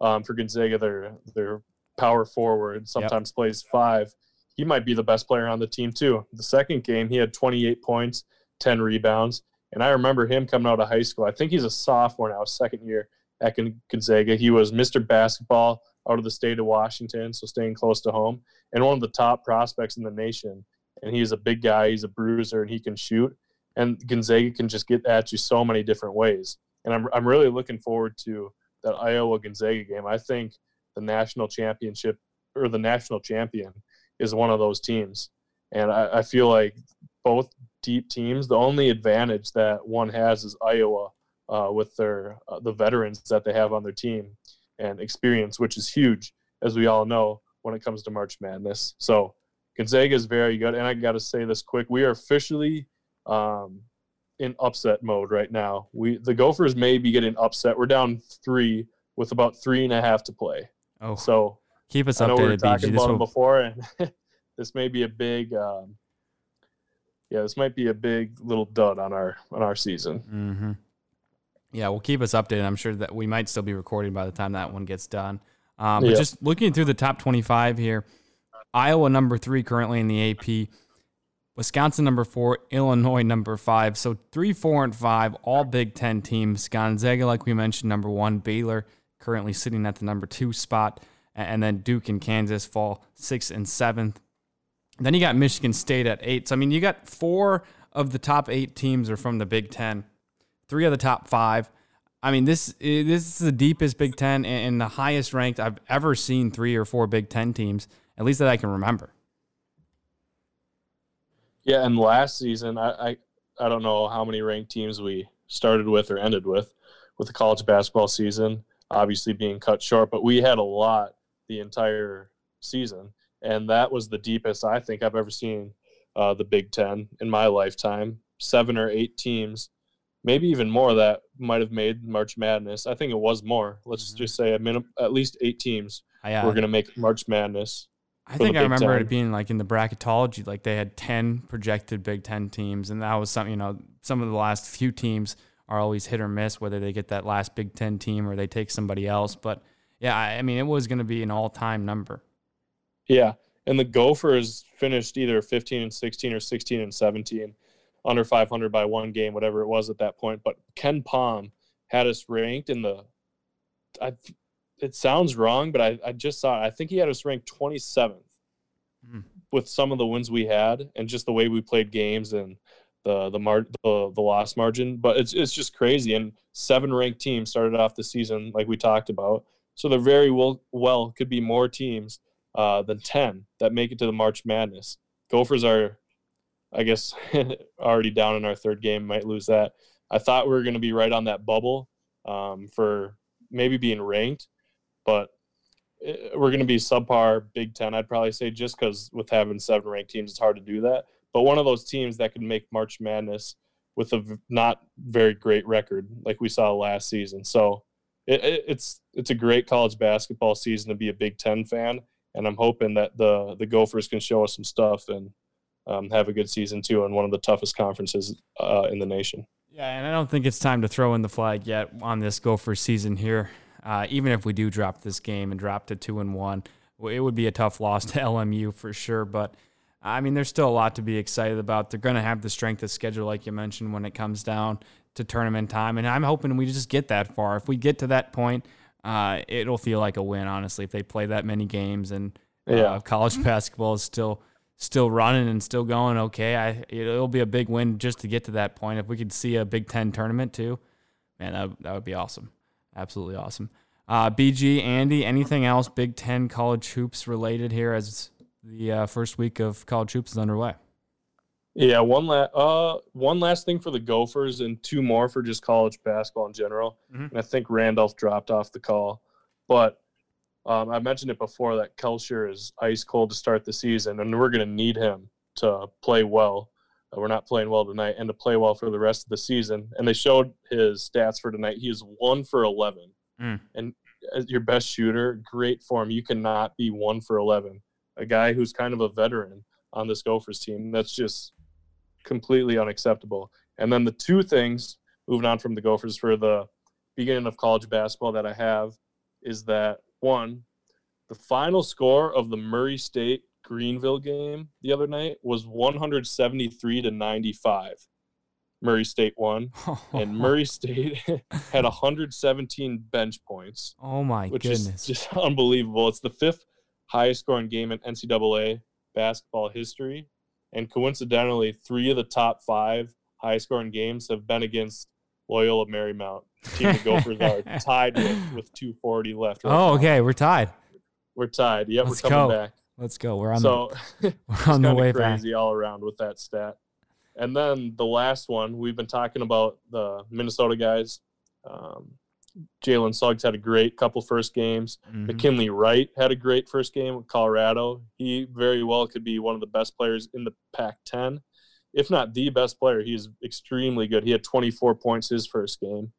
um, for Gonzaga, their their power forward sometimes yep. plays five. He might be the best player on the team too. The second game, he had 28 points, 10 rebounds, and I remember him coming out of high school. I think he's a sophomore now, second year at Gonzaga. He was Mr. Basketball out of the state of Washington, so staying close to home, and one of the top prospects in the nation. And he's a big guy, he's a bruiser, and he can shoot. And Gonzaga can just get at you so many different ways. And I'm, I'm really looking forward to that Iowa Gonzaga game. I think the national championship or the national champion is one of those teams. And I, I feel like both deep teams, the only advantage that one has is Iowa uh, with their uh, the veterans that they have on their team and experience, which is huge, as we all know, when it comes to March Madness. So Gonzaga is very good. And I got to say this quick: we are officially um, in upset mode right now. We the Gophers may be getting upset. We're down three with about three and a half to play. Oh, so keep us I know updated. We were talking BG. about them before, and *laughs* this may be a big. Um, yeah, this might be a big little dud on our on our season. Mm-hmm. Yeah, well, keep us updated. I'm sure that we might still be recording by the time that one gets done. Um, but Yep. just looking through the top 25 here, Iowa number three currently in the AP, Wisconsin number four, Illinois number five. So three, four, and five, all Big Ten teams. Gonzaga, like we mentioned, number one. Baylor currently sitting at the number two spot, and then Duke and Kansas fall sixth and seventh. Then you got Michigan State at eight. So I mean, you got four of the top eight teams are from the Big Ten, three of the top five. I mean, this this is the deepest Big Ten and and the highest ranked I've ever seen three or four Big Ten teams, at least that I can remember. Yeah, and last season, I, I I don't know how many ranked teams we started with or ended with with the college basketball season, obviously being cut short, but we had a lot the entire season, and that was the deepest I think I've ever seen uh, the Big Ten in my lifetime. Seven or eight teams, maybe even more, that might have made March Madness. I think it was more. Let's Mhm. just say a minimum, at least eight teams uh, were going to make March Madness. I think I remember Ten. it being like in the bracketology, like they had ten projected Big Ten teams, and that was something. You know, some of the last few teams are always hit or miss whether they get that last Big Ten team or they take somebody else. But yeah, I, mean, it was going to be an all-time number. Yeah, and the Gophers finished either 15 and 16 or 16 and 17, under 500 by one game, whatever it was at that point. But KenPom had us ranked in the. I, it sounds wrong, but I, I just saw it. I think he had us ranked 27th Hmm. with some of the wins we had and just the way we played games and the the mar- the, the loss margin. But it's it's just crazy. And seven ranked teams started off the season like we talked about. So there very well well could be more teams uh, than 10 that make it to the March Madness. Gophers are, I guess, *laughs* already down in our third game, might lose that. I thought we were going to be right on that bubble um, for maybe being ranked, but eh, we're going to be subpar Big Ten, I'd probably say, just because with having seven ranked teams, it's hard to do that. But one of those teams that could make March Madness with a not very great record, like we saw last season. So it, it, it's it's a great college basketball season to be a Big Ten fan, and I'm hoping that the the Gophers can show us some stuff and um, have a good season too in one of the toughest conferences uh, in the nation. Yeah, and I don't think it's time to throw in the flag yet on this Gopher season here. Uh, even if we do drop this game and drop to two and one, it would be a tough loss to *laughs* LMU for sure. But I mean, there's still a lot to be excited about. They're going to have the strength of schedule, like you mentioned, when it comes down to tournament time, and I'm hoping we just get that far. If we get to that point, uh, it'll feel like a win, honestly. If they play that many games and uh, Yeah. college *laughs* basketball is still still running and still going okay. I it'll be a big win just to get to that point. If we could see a Big Ten tournament too, man, that that would be awesome. Absolutely awesome. Uh, BG Andy, anything else Big Ten college hoops related here as the uh, first week of college hoops is underway? Yeah, one last uh one last thing for the Gophers and two more for just college basketball in general. Mhm. And I think Randolph dropped off the call, but um, I mentioned it before that Kalscheur is ice cold to start the season, and we're going to need him to play well. Uh, we're not playing well tonight, and to play well for the rest of the season. And they showed his stats for tonight. He is one for eleven, Mm. and as your best shooter, great form. You cannot be one for eleven. A guy who's kind of a veteran on this Gophers team. That's just completely unacceptable. And then the two things moving on from the Gophers for the beginning of college basketball that I have is that one, the final score of the Murray State Greenville game the other night was 173 to 95. Murray State won, *laughs* and Murray State *laughs* had 117 bench points. Oh my which goodness! is just *laughs* unbelievable. It's the fifth highest scoring game in NCAA basketball history, and coincidentally, three of the top five highest scoring games have been against Loyola Marymount. Team the Gophers are *laughs* tied with with 240 left. Right oh, now. okay, we're tied. We're tied. Yeah, Let's we're coming go. back. Let's go. We're on So the *laughs* we're on the back. crazy all around with that stat. And then the last one, we've been talking about the Minnesota guys. Um, Jalen Suggs had a great couple first games. Mhm. McKinley Wright had a great first game with Colorado. He very well could be one of the best players in the Pac 10, if not the best player. He's extremely good. He had 24 points his first game.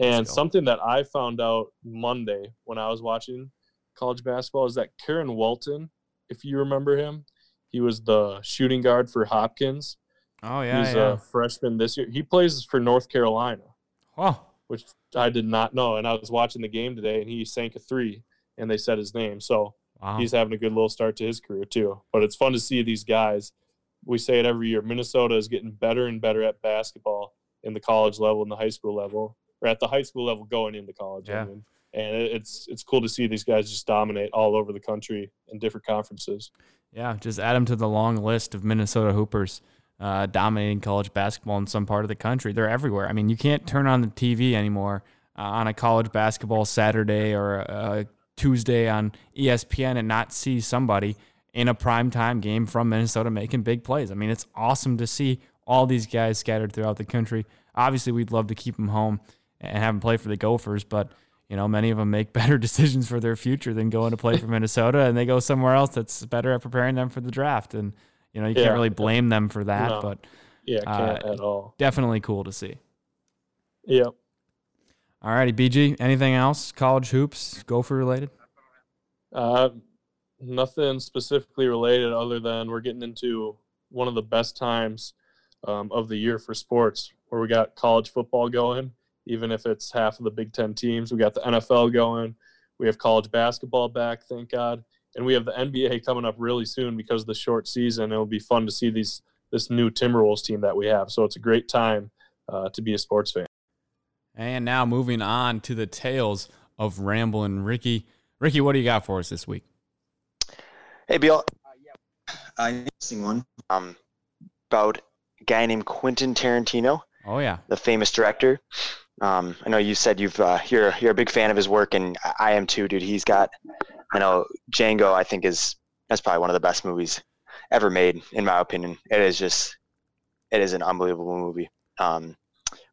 And something that I found out Monday when I was watching college basketball is that Kerwin Walton, if you remember him, he was the shooting guard for Hopkins. Oh yeah, He's yeah. a freshman this year. He plays for North Carolina oh, which I did not know. And I was watching the game today, and he sank a three, and they said his name. So wow. he's having a good little start to his career too. But it's fun to see these guys. We say it every year. Minnesota is getting better and better at basketball in the college level and the high school level, or at the high school level going into college. Yeah. I mean. And it's it's cool to see these guys just dominate all over the country in different conferences. Yeah, just add them to the long list of Minnesota Hoopers uh, dominating college basketball in some part of the country. They're everywhere. I mean, you can't turn on the TV anymore uh, on a college basketball Saturday or a Tuesday on ESPN and not see somebody in a primetime game from Minnesota making big plays. I mean, it's awesome to see all these guys scattered throughout the country. Obviously, we'd love to keep them home and have them play for the Gophers, but you know, many of them make *laughs* better decisions for their future than going to play for Minnesota, and they go somewhere else that's better at preparing them for the draft. And you know, you Yeah. can't really blame them for that, No. but Yeah, can't Uh, at all. definitely cool to see. Yep. All righty, BG. Anything else? College hoops, Gopher related? Uh, nothing specifically related other than we're getting into one of the best times um, of the year for sports, where we got college football going, even if it's half of the Big Ten teams. We got the NFL going. We have college basketball back, thank God, and we have the NBA coming up really soon because of the short season. It'll be fun to see these this new Timberwolves team that we have. So it's a great time uh, to be a sports fan. And now moving on to the tales of Ramblin' Ricky. Ricky, what do you got for us this week? Hey, Bill. Uh, interesting one. Um, about a guy named Quentin Tarantino, Oh yeah, the famous director. Um, I know you said you've uh, you're you're a big fan of his work, and I- I am too, dude. He's got, I know Django. I think is that's probably one of the best movies ever made, in my opinion. It is just, it is an unbelievable movie. Um,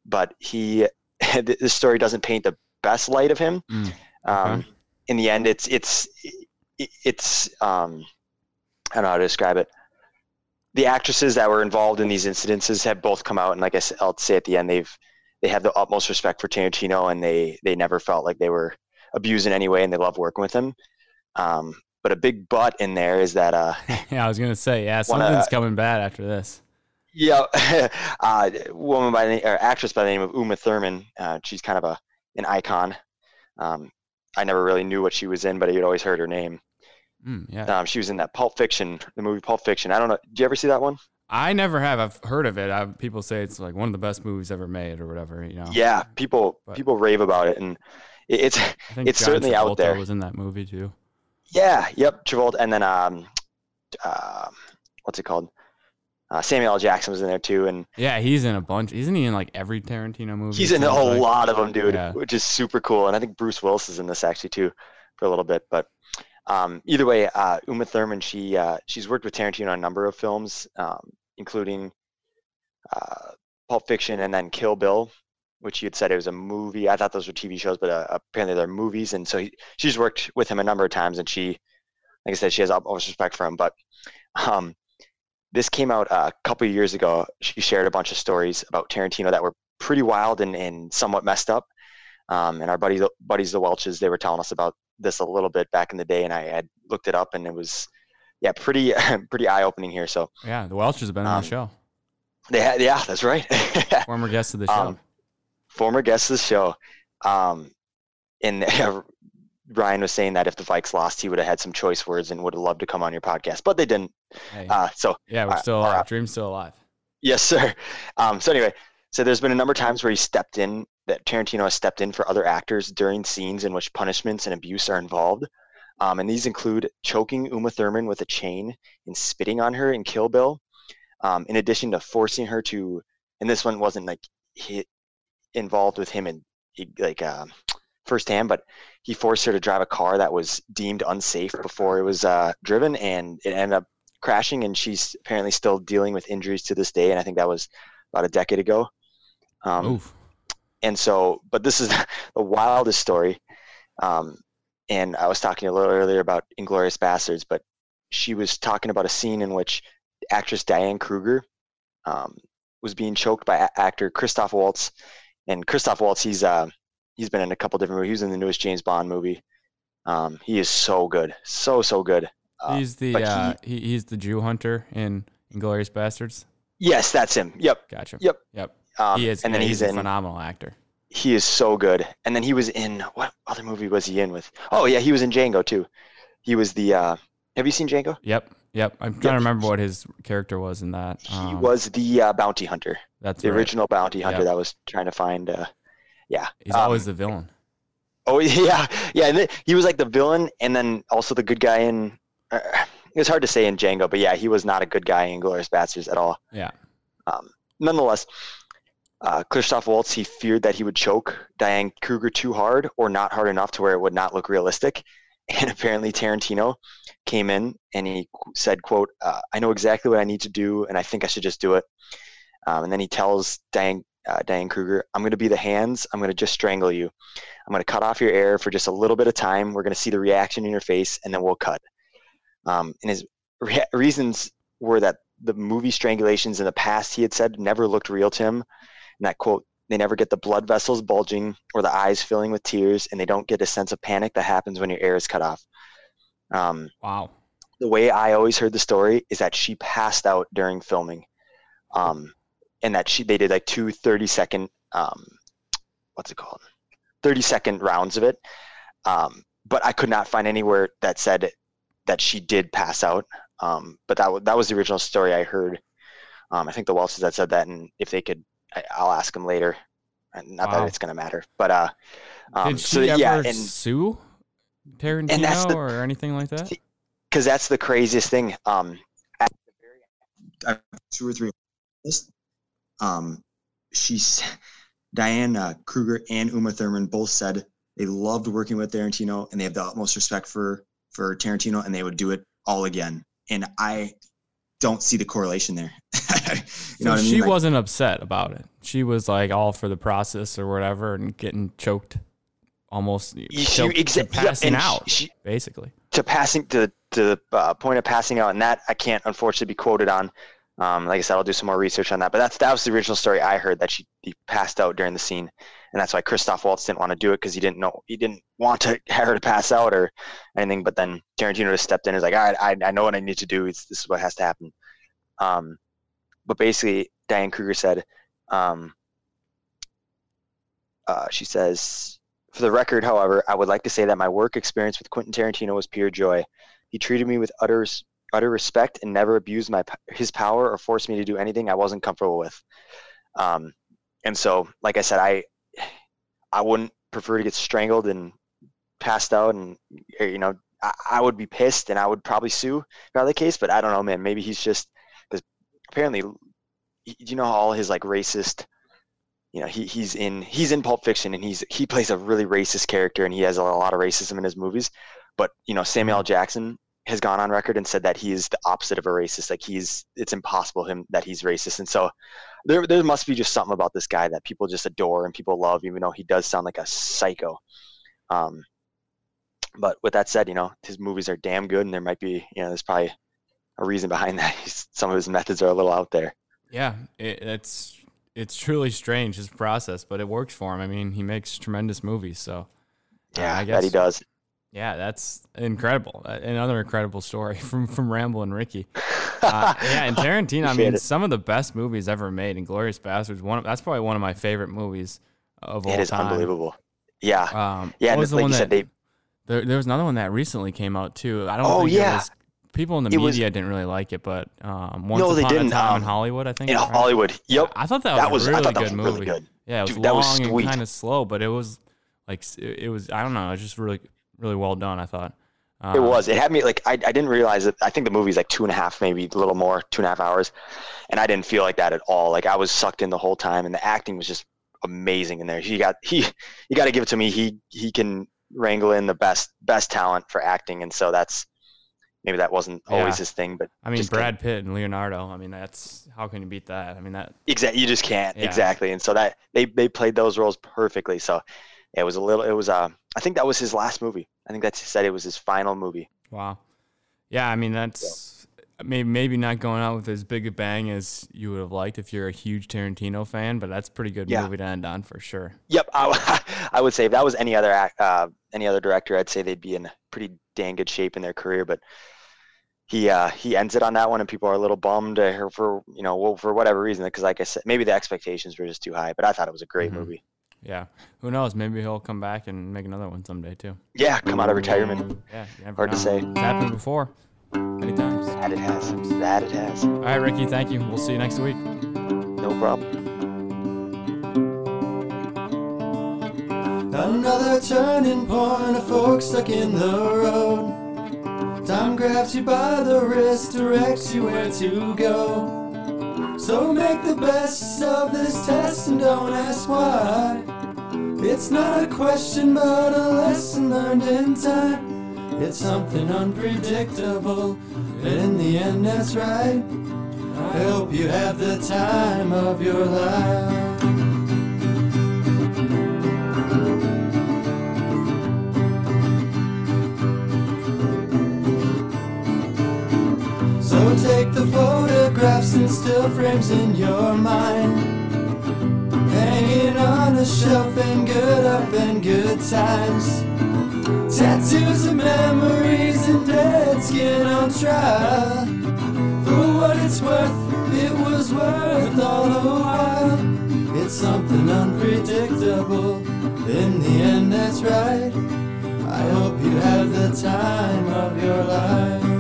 but he, *laughs* the the story doesn't paint the best light of him. Mm, Um. In the end, it's it's it- it's um, I don't know how to describe it. The actresses that were involved in these incidences have both come out, and like I said, I'll say at the end, they've they have the utmost respect for Tarantino, and they they never felt like they were abused in any way, and they love working with him. Um, but a big but in there is that uh, *laughs* yeah. I was gonna say, yeah, Wanna- something's coming bad after this. yeah, *laughs* uh, woman by the name, or actress by the name of Uma Thurman. Uh, she's kind of a an icon. Um, I never really knew what she was in, but I had always heard her name. Mm, yeah, Um, she was in that Pulp Fiction, the movie Pulp Fiction. I don't know. Did you ever see that one? I never have. I've heard of it. i people say it's like one of the best movies ever made, or whatever. You know. Yeah, people But- people rave about it, and it, it's it's John certainly out there. Was in that movie too. yeah, yep. Travolta, and then um, uh, what's it called? Uh, Samuel L. Jackson was in there too, and Yeah, he's in a bunch. Isn't he in like every Tarantino movie? he's in a like? lot of them, dude, Yeah. which is super cool. And I think Bruce Willis is in this actually too, for a little bit. But um, either way, uh, Uma Thurman, she uh, she's worked with Tarantino on a number of films, um, including uh, Pulp Fiction and then Kill Bill, which you had said it was a movie. I thought those were TV shows, but uh, apparently they're movies. And so he, she's worked with him a number of times, and she, like I said, she has utmost respect for him. But um, this came out uh, a couple of years ago. She shared a bunch of stories about Tarantino that were pretty wild and, and somewhat messed up. Um, and our buddies, buddies, the Welches, they were telling us about this a little bit back in the day, and I had looked it up, and it was yeah, pretty *laughs* pretty eye opening here. So Yeah, the Welches have been on Um, the show. they had, yeah, that's right. *laughs* Former guest of the show. um, Former guest of the show, um, and *laughs* Ryan was saying that if the Vikes lost, he would have had some choice words and would have loved to come on your podcast, but they didn't. hey, Uh, so yeah, we're uh, still all alive. Dream's still alive. Yes, sir. Um, so anyway, so there's been a number of times where he stepped in, that Tarantino has stepped in for other actors during scenes in which punishments and abuse are involved. Um, and these include choking Uma Thurman with a chain and spitting on her in Kill Bill, um, in addition to forcing her to, and this one wasn't like hit involved with him in like uh, firsthand, but he forced her to drive a car that was deemed unsafe before it was uh, driven, and it ended up crashing, and she's apparently still dealing with injuries to this day. And I think that was about a decade ago. Um, Oof. And so, but this is *laughs* the wildest story. Um, and I was talking a little earlier about Inglourious Basterds, but she was talking about a scene in which actress Diane Kruger um, was being choked by a- actor Christoph Waltz. And Christoph Waltz, he's uh, he's been in a couple different movies. He was in the newest James Bond movie. Um, he is so good, so so good. Uh, he's the he- uh, he, he's the Jew hunter in Inglourious Basterds. yes, that's him. Yep. Gotcha. Yep. Yep. Um, he is. and then he's, he's, a in. phenomenal actor. he is so good. And then he was in what other movie was he in with? Oh yeah, he was in Django too. He was the. Uh, have you seen Django? Yep. Yep. I'm trying Yep. to remember what his character was in that. He Um, was the uh, bounty hunter, that's the right. original bounty hunter Yep. that was trying to find. Uh, yeah. He's um, always the villain. Oh *laughs* yeah, yeah. And th- he was like the villain, and then also the good guy in. Uh, it's hard to say in Django, but yeah, he was not a good guy in Glorious Bastards at all. Yeah. Um, nonetheless, uh, Christoph Waltz he feared that he would choke Diane Kruger too hard or not hard enough to where it would not look realistic. *laughs* And apparently Tarantino came in and he said, "quote uh, I know exactly what I need to do, and I think I should just do it." Um, and then he tells Diane uh, Diane Kruger, "I'm going to be the hands. I'm going to just strangle you. I'm going to cut off your air for just a little bit of time. We're going to see the reaction in your face, and then we'll cut." Um, and his *laughs* re- reasons were that the movie strangulations in the past he had said never looked real to him, and that quote they never get the blood vessels bulging or the eyes filling with tears, and they don't get a sense of panic that happens when your air is cut off. Um, Wow. the way I always heard the story is that she passed out during filming, um, and that she they did like two 30 second um, what's it called 30 second rounds of it, um, but I could not find anywhere that said that she did pass out. Um, but that wa- that was the original story I heard. Um, I think the Welches that said that, and if they could, I'll ask them later. Not Wow. that it's gonna matter, but uh, um, Did she so ever yeah, and sue Tarantino the- or anything like that? because that's the craziest thing. Um, at the very two or three, um, she's Diane uh, Kruger and Uma Thurman both said they loved working with Tarantino and they have the utmost respect for for Tarantino and they would do it all again. And I don't see the correlation there. *laughs* you So know what I mean? she Like, wasn't upset about it. She was like all for the process or whatever, and getting choked, almost she, choked exa- to yep, passing and out, She, basically. to passing to to the uh, point of passing out, and that I can't unfortunately be quoted on. Um, like I said, I'll do some more research on that. But that's that was the original story I heard that she he passed out during the scene, and that's why Christoph Waltz didn't want to do it because he didn't know he didn't want to *laughs* her to pass out or anything. But then Tarantino just stepped in and was like, all right, I, I know what I need to do. It's, this is what has to happen. Um, but basically, Diane Kruger said, um, uh, she says, for the record, however, I would like to say that my work experience with Quentin Tarantino was pure joy. He treated me with utter utter respect and never abused my his power or forced me to do anything I wasn't comfortable with. Um, and so, like I said, I I wouldn't prefer to get strangled and passed out, and eh, you know, I, I would be pissed and I would probably sue were the case. But I don't know, man. Maybe he's just because apparently, you know, all his like racist you know he, he's in he's in pulp fiction and he's he plays a really racist character and he has a lot of racism in his movies but you know samuel jackson has gone on record and said that he is the opposite of a racist like he's it's impossible him that he's racist. And so there there must be just something about this guy that people just adore and people love even though he does sound like a psycho. Um but with that said you know his movies are damn good and there might be you know there's probably a reason behind *laughs* that. He's, some of his methods are a little out there. Yeah, it, it's it's truly strange his process, but it works for him. I mean, he makes tremendous movies, so uh, yeah I guess that he does Yeah, that's incredible. Uh, Another incredible story *laughs* from from Ramblin' Ricky. Uh, *laughs* yeah, and Tarantino. I mean, it. some of the best movies ever made. And Glorious Bastards. One. Of, that's probably one of my favorite movies of all time. It is time. unbelievable. Yeah. Um, Yeah, was the like one that said, they there, there was another one that recently came out too. I don't. Oh, yeah. Was, people in the It was- media didn't really like it, but um, Once No, they Upon a didn't, Time in um, Hollywood, I think. in right? Hollywood. Yep. I thought that, that was was a really that good was movie. really good. Yeah, it was Dude, was long and kind of slow, but it was like it was. I don't know. It was just really, really well done. I thought. It Um, was. It had me like I, I didn't realize it. I think the movie's like two and a half, maybe a little more, two and a half hours, and I didn't feel like that at all. Like I was sucked in the whole time, and the acting was just amazing in there. He got he you got to give it to me. He he can wrangle in the best best talent for acting, and so that's maybe that wasn't always Yeah. his thing, but I mean, Brad Pitt and Leonardo. I mean, that's how can you beat that? I mean, that exactly you just can't Yeah. exactly, and so that they they played those roles perfectly. So it was a little. It was uh I think that was his last movie. I think that's he said it was his final movie. wow. Yeah, I mean, that's maybe maybe not going out with as big a bang as you would have liked if you're a huge Tarantino fan, but that's a pretty good Yeah. movie to end on for sure. Yep, I, *laughs* I would say if that was any other act, uh, any other director, I'd say they'd be in pretty dang good shape in their career. But he uh, he ends it on that one, and people are a little bummed uh, for you know well, for whatever reason because like I said, maybe the expectations were just too high. But I thought it was a great Mhm. movie. Yeah, who knows? Maybe he'll come back and make another one someday too. Yeah, come out of retirement. Yeah, you never Hard to say. It's happened before, many times. That it has. That it has. All right, Ricky, thank you. We'll see you next week. No problem. Another turning point, a fork stuck in the road. Time grabs you by the wrist, directs you where to go. So make the best of this test and don't ask why. It's not a question, but a lesson learned in time. It's something unpredictable, but in the end, that's right. I hope you have the time of your life. So take the photographs and still frames in your mind. Hanging on a shelf in good up and good times. Tattoos of memories and dead skin on trial. For what it's worth, it was worth all the while. It's something unpredictable. In the end, that's right. I hope you have the time of your life.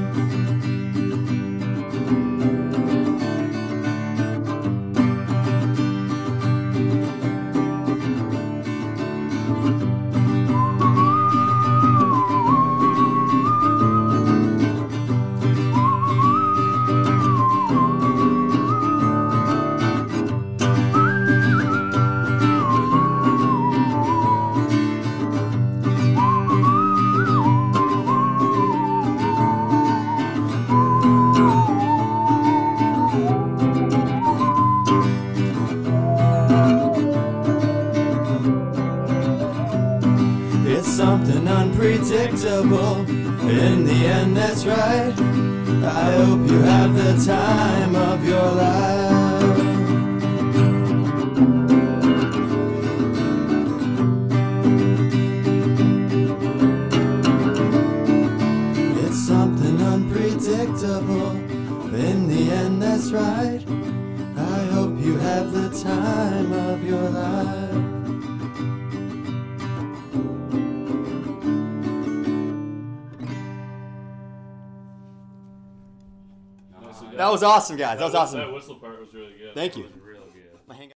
Unpredictable. In the end, that's right. I hope you have the time of your life. It's something unpredictable. In the end, that's right. I hope you have the time of your life. Was awesome, guys. That was awesome. That whistle part was really good. Thank you.